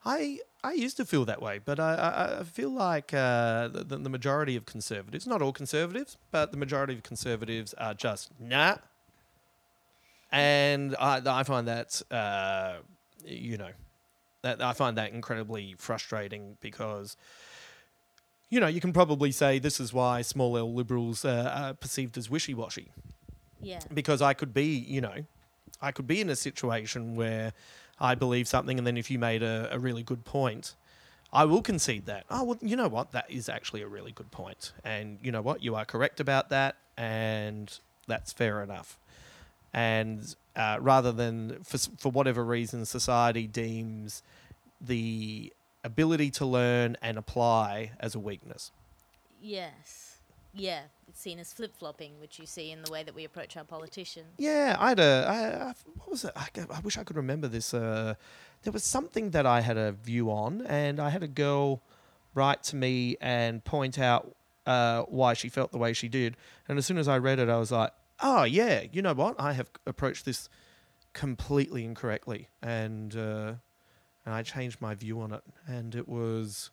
I I used to feel that way, but I I, feel like uh, the, the the majority of conservatives, not all conservatives, but the majority of conservatives are just nah. And I I find that uh, you know that I find that incredibly frustrating because you know you can probably say this is why small L liberals uh, are perceived as wishy washy Yeah. because I could be, you know, I could be in a situation where I believe something, and then if you made a, a really good point, I will concede that. Oh, well, you know what? That is actually a really good point, and you know what? You are correct about that, and that's fair enough. And uh, rather than for for whatever reason, society deems the ability to learn and apply as a weakness. Yes. Yeah. It's seen as flip flopping, which you see in the way that we approach our politicians. Yeah, I had a. I, I, what was it? I, I wish I could remember this. Uh, there was something that I had a view on, and I had a girl write to me and point out uh, why she felt the way she did. And as soon as I read it, I was like, "Oh yeah, you know what? I have approached this completely incorrectly," and uh, and I changed my view on it, and it was,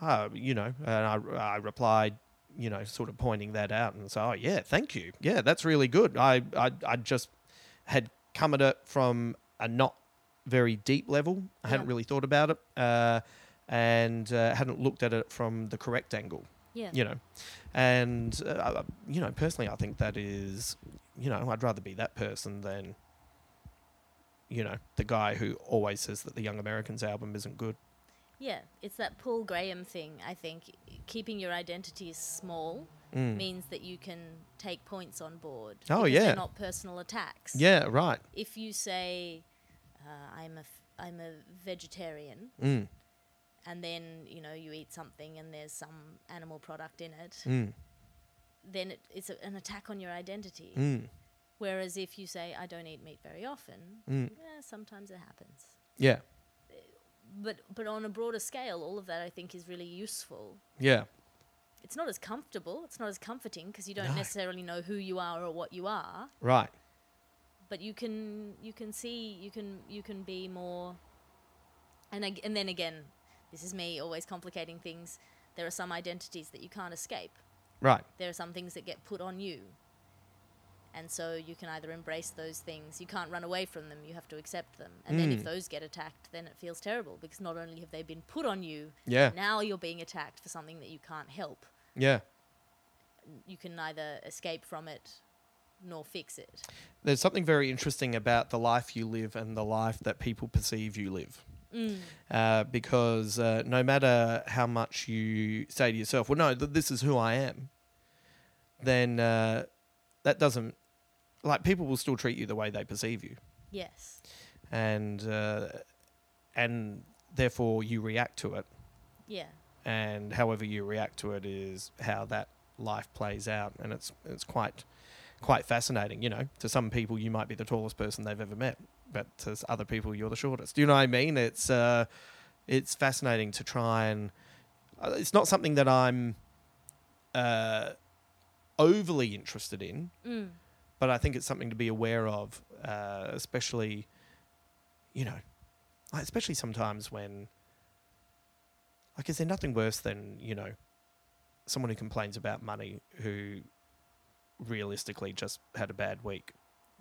uh, you know, and I, I replied you know, sort of pointing that out and say, "Oh yeah, thank you. Yeah, that's really good." I I, I just had come at it from a not very deep level. I hadn't really thought about it, uh, and uh, hadn't looked at it from the correct angle. Yeah. You know, and uh, you know, personally, I think that is, you know, I'd rather be that person than, you know, the guy who always says that the Young Americans album isn't good. Yeah. It's that Paul Graham thing, I think. Keeping your identity small Mm. means that you can take points on board. Oh, yeah. Not personal attacks. Yeah, right. If you say, uh, I'm, a f- I'm a vegetarian, Mm. And then, you know, you eat something and there's some animal product in it, Mm. then it, it's a, an attack on your identity. Mm. Whereas if you say, I don't eat meat very often, Mm. eh, sometimes it happens. Yeah. But, but on a broader scale, all of that I think is really useful. Yeah. It's not as comfortable, it's not as comforting because you don't No. necessarily know who you are or what you are. Right. but you can you can see you can you can be more and ag- and then again this is me always complicating things there are some identities that you can't escape Right. there are some things that get put on you and so you can either embrace those things you can't run away from them you have to accept them and then if Mm. those get attacked then it feels terrible because not only have they been put on you Yeah. now you're being attacked for something that you can't help Yeah. you can neither escape from it nor fix it There's something very interesting about the life you live and the life that people perceive you live. Mm. Uh, because uh, no matter how much you say to yourself, well, no, th- this is who I am, then uh, that doesn't, like, people will still treat you the way they perceive you. yes And, uh, and therefore you react to it. yeah and however you react to it is how that life plays out and it's it's quite quite fascinating you know to some people you might be the tallest person they've ever met but to other people you're the shortest. Do you know what i mean? It's uh it's fascinating to try and uh, it's not something that i'm uh overly interested in mm. but I think it's something to be aware of, uh, especially, you know, especially sometimes when, like, is there nothing worse than you know, someone who complains about money who realistically just had a bad week,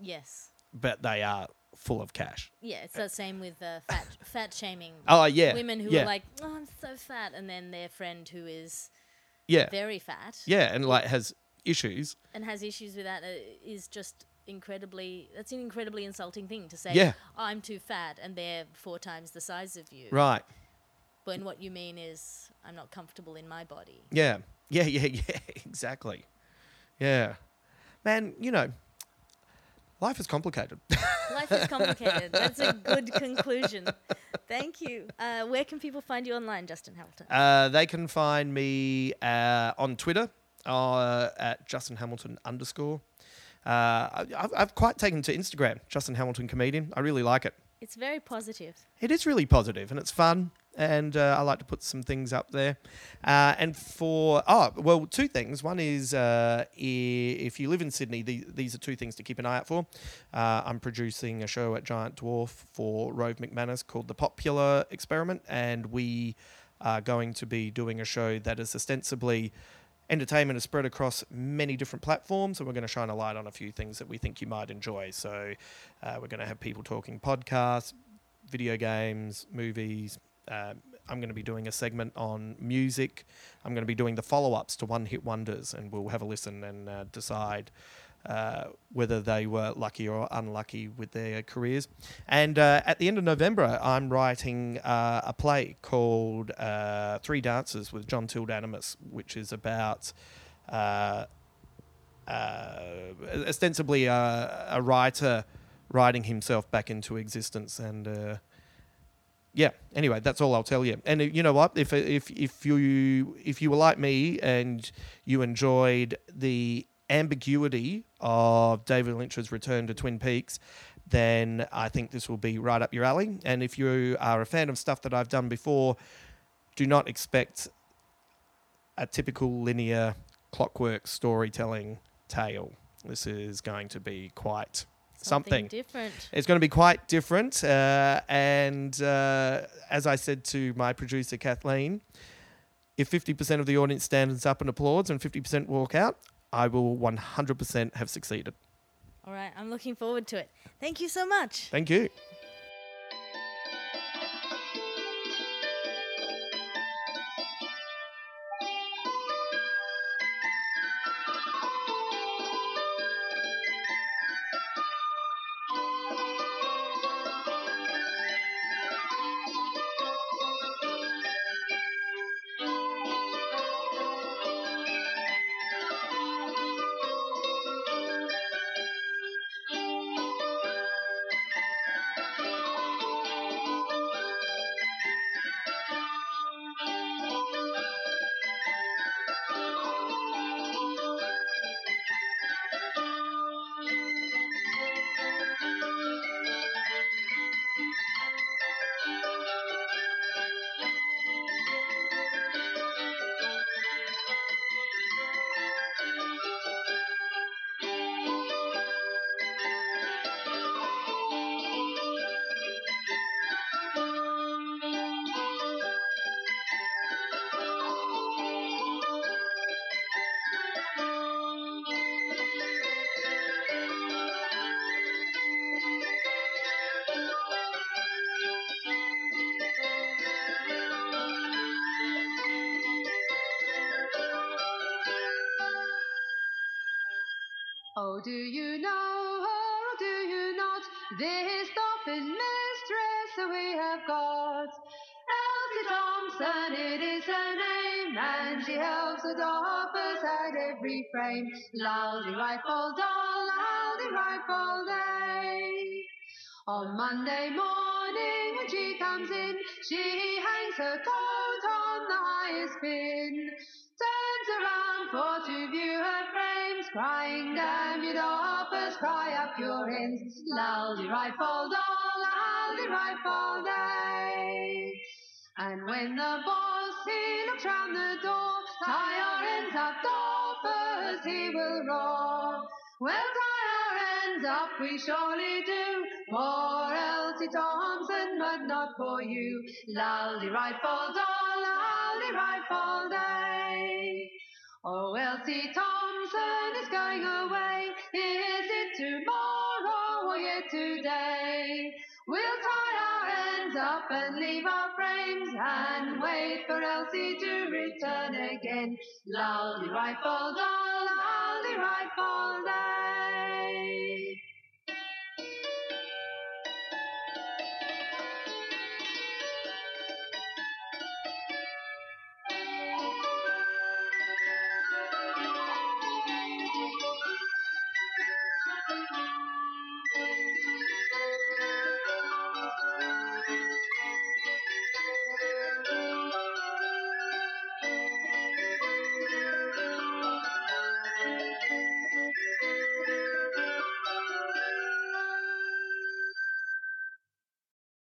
yes. But they are full of cash. Yeah, it's the same with uh, fat fat shaming. Oh yeah, Women who yeah, are like, "Oh, I'm so fat," and then their friend who is yeah, very fat yeah, and like has issues. and has issues with that uh, is just incredibly. That's an incredibly insulting thing to say. Yeah. I'm too fat, and they're four times the size of you. Right. When what you mean is, I'm not comfortable in my body. Yeah. Yeah. Yeah. Yeah. Exactly. Yeah. Man, you know, life is complicated. Life is complicated. That's a good conclusion. Thank you. Uh, where can people find you online, Justin Hamilton? Uh, they can find me uh, on Twitter uh, at Justin Hamilton underscore. uh, I've, I've quite taken to Instagram, Justin Hamilton comedian. I really like it. It's very positive. It is really positive and it's fun. And uh, I like to put some things up there. Uh, and for, oh, well, two things. One is uh, if you live in Sydney, the, these are two things to keep an eye out for. Uh, I'm producing a show at Giant Dwarf for Rove McManus called The Popular Experiment. And we are going to be doing a show that is ostensibly entertainment is spread across many different platforms, and we're going to shine a light on a few things that we think you might enjoy. So, uh, we're going to have people talking podcasts, video games, movies. Uh, I'm going to be doing a segment on music. I'm going to be doing the follow ups to One Hit Wonders, and we'll have a listen and uh, decide. Uh, whether they were lucky or unlucky with their careers. And uh, at the end of November, I'm writing uh, a play called uh, Three Dances with John Tildanimus, which is about ostensibly a, writer writing himself back into existence. And yeah, anyway, that's all I'll tell you. And uh, you know what? If if if you if you were like me and you enjoyed the ambiguity of David Lynch's return to Twin Peaks, then I think this will be right up your alley. And if you are a fan of stuff that I've done before, do not expect a typical linear clockwork storytelling tale. This is going to be quite something. different. It's going to be quite different. Uh, and uh, as I said to my producer, Kathleen, if 50% of the audience stands up and applauds and 50% walk out, I will 100% have succeeded. All right, I'm looking forward to it. Thank you so much. Thank you. The doffers at every frame. Loudy rifle doll, loudy rifle day. Eh? On Monday morning when she comes in, she hangs her coat on the highest pin. Turns around for to view her frames, crying, damn you doffers, cry up your ends. Loudy rifle doll, loudy rifle day. Eh? And when the boss, he looks round the door, our ends up, doffers, he will roar. Well, tie our ends up, we surely do, for Elsie Thompson, but not for you. Loudy rifle doll, loudy rifle day. Oh, Elsie Thompson is going away. Is it tomorrow or yet today? We'll tie our up and leave our frames and wait for Elsie to return again. Loudy rifle doll, loudy rifle day.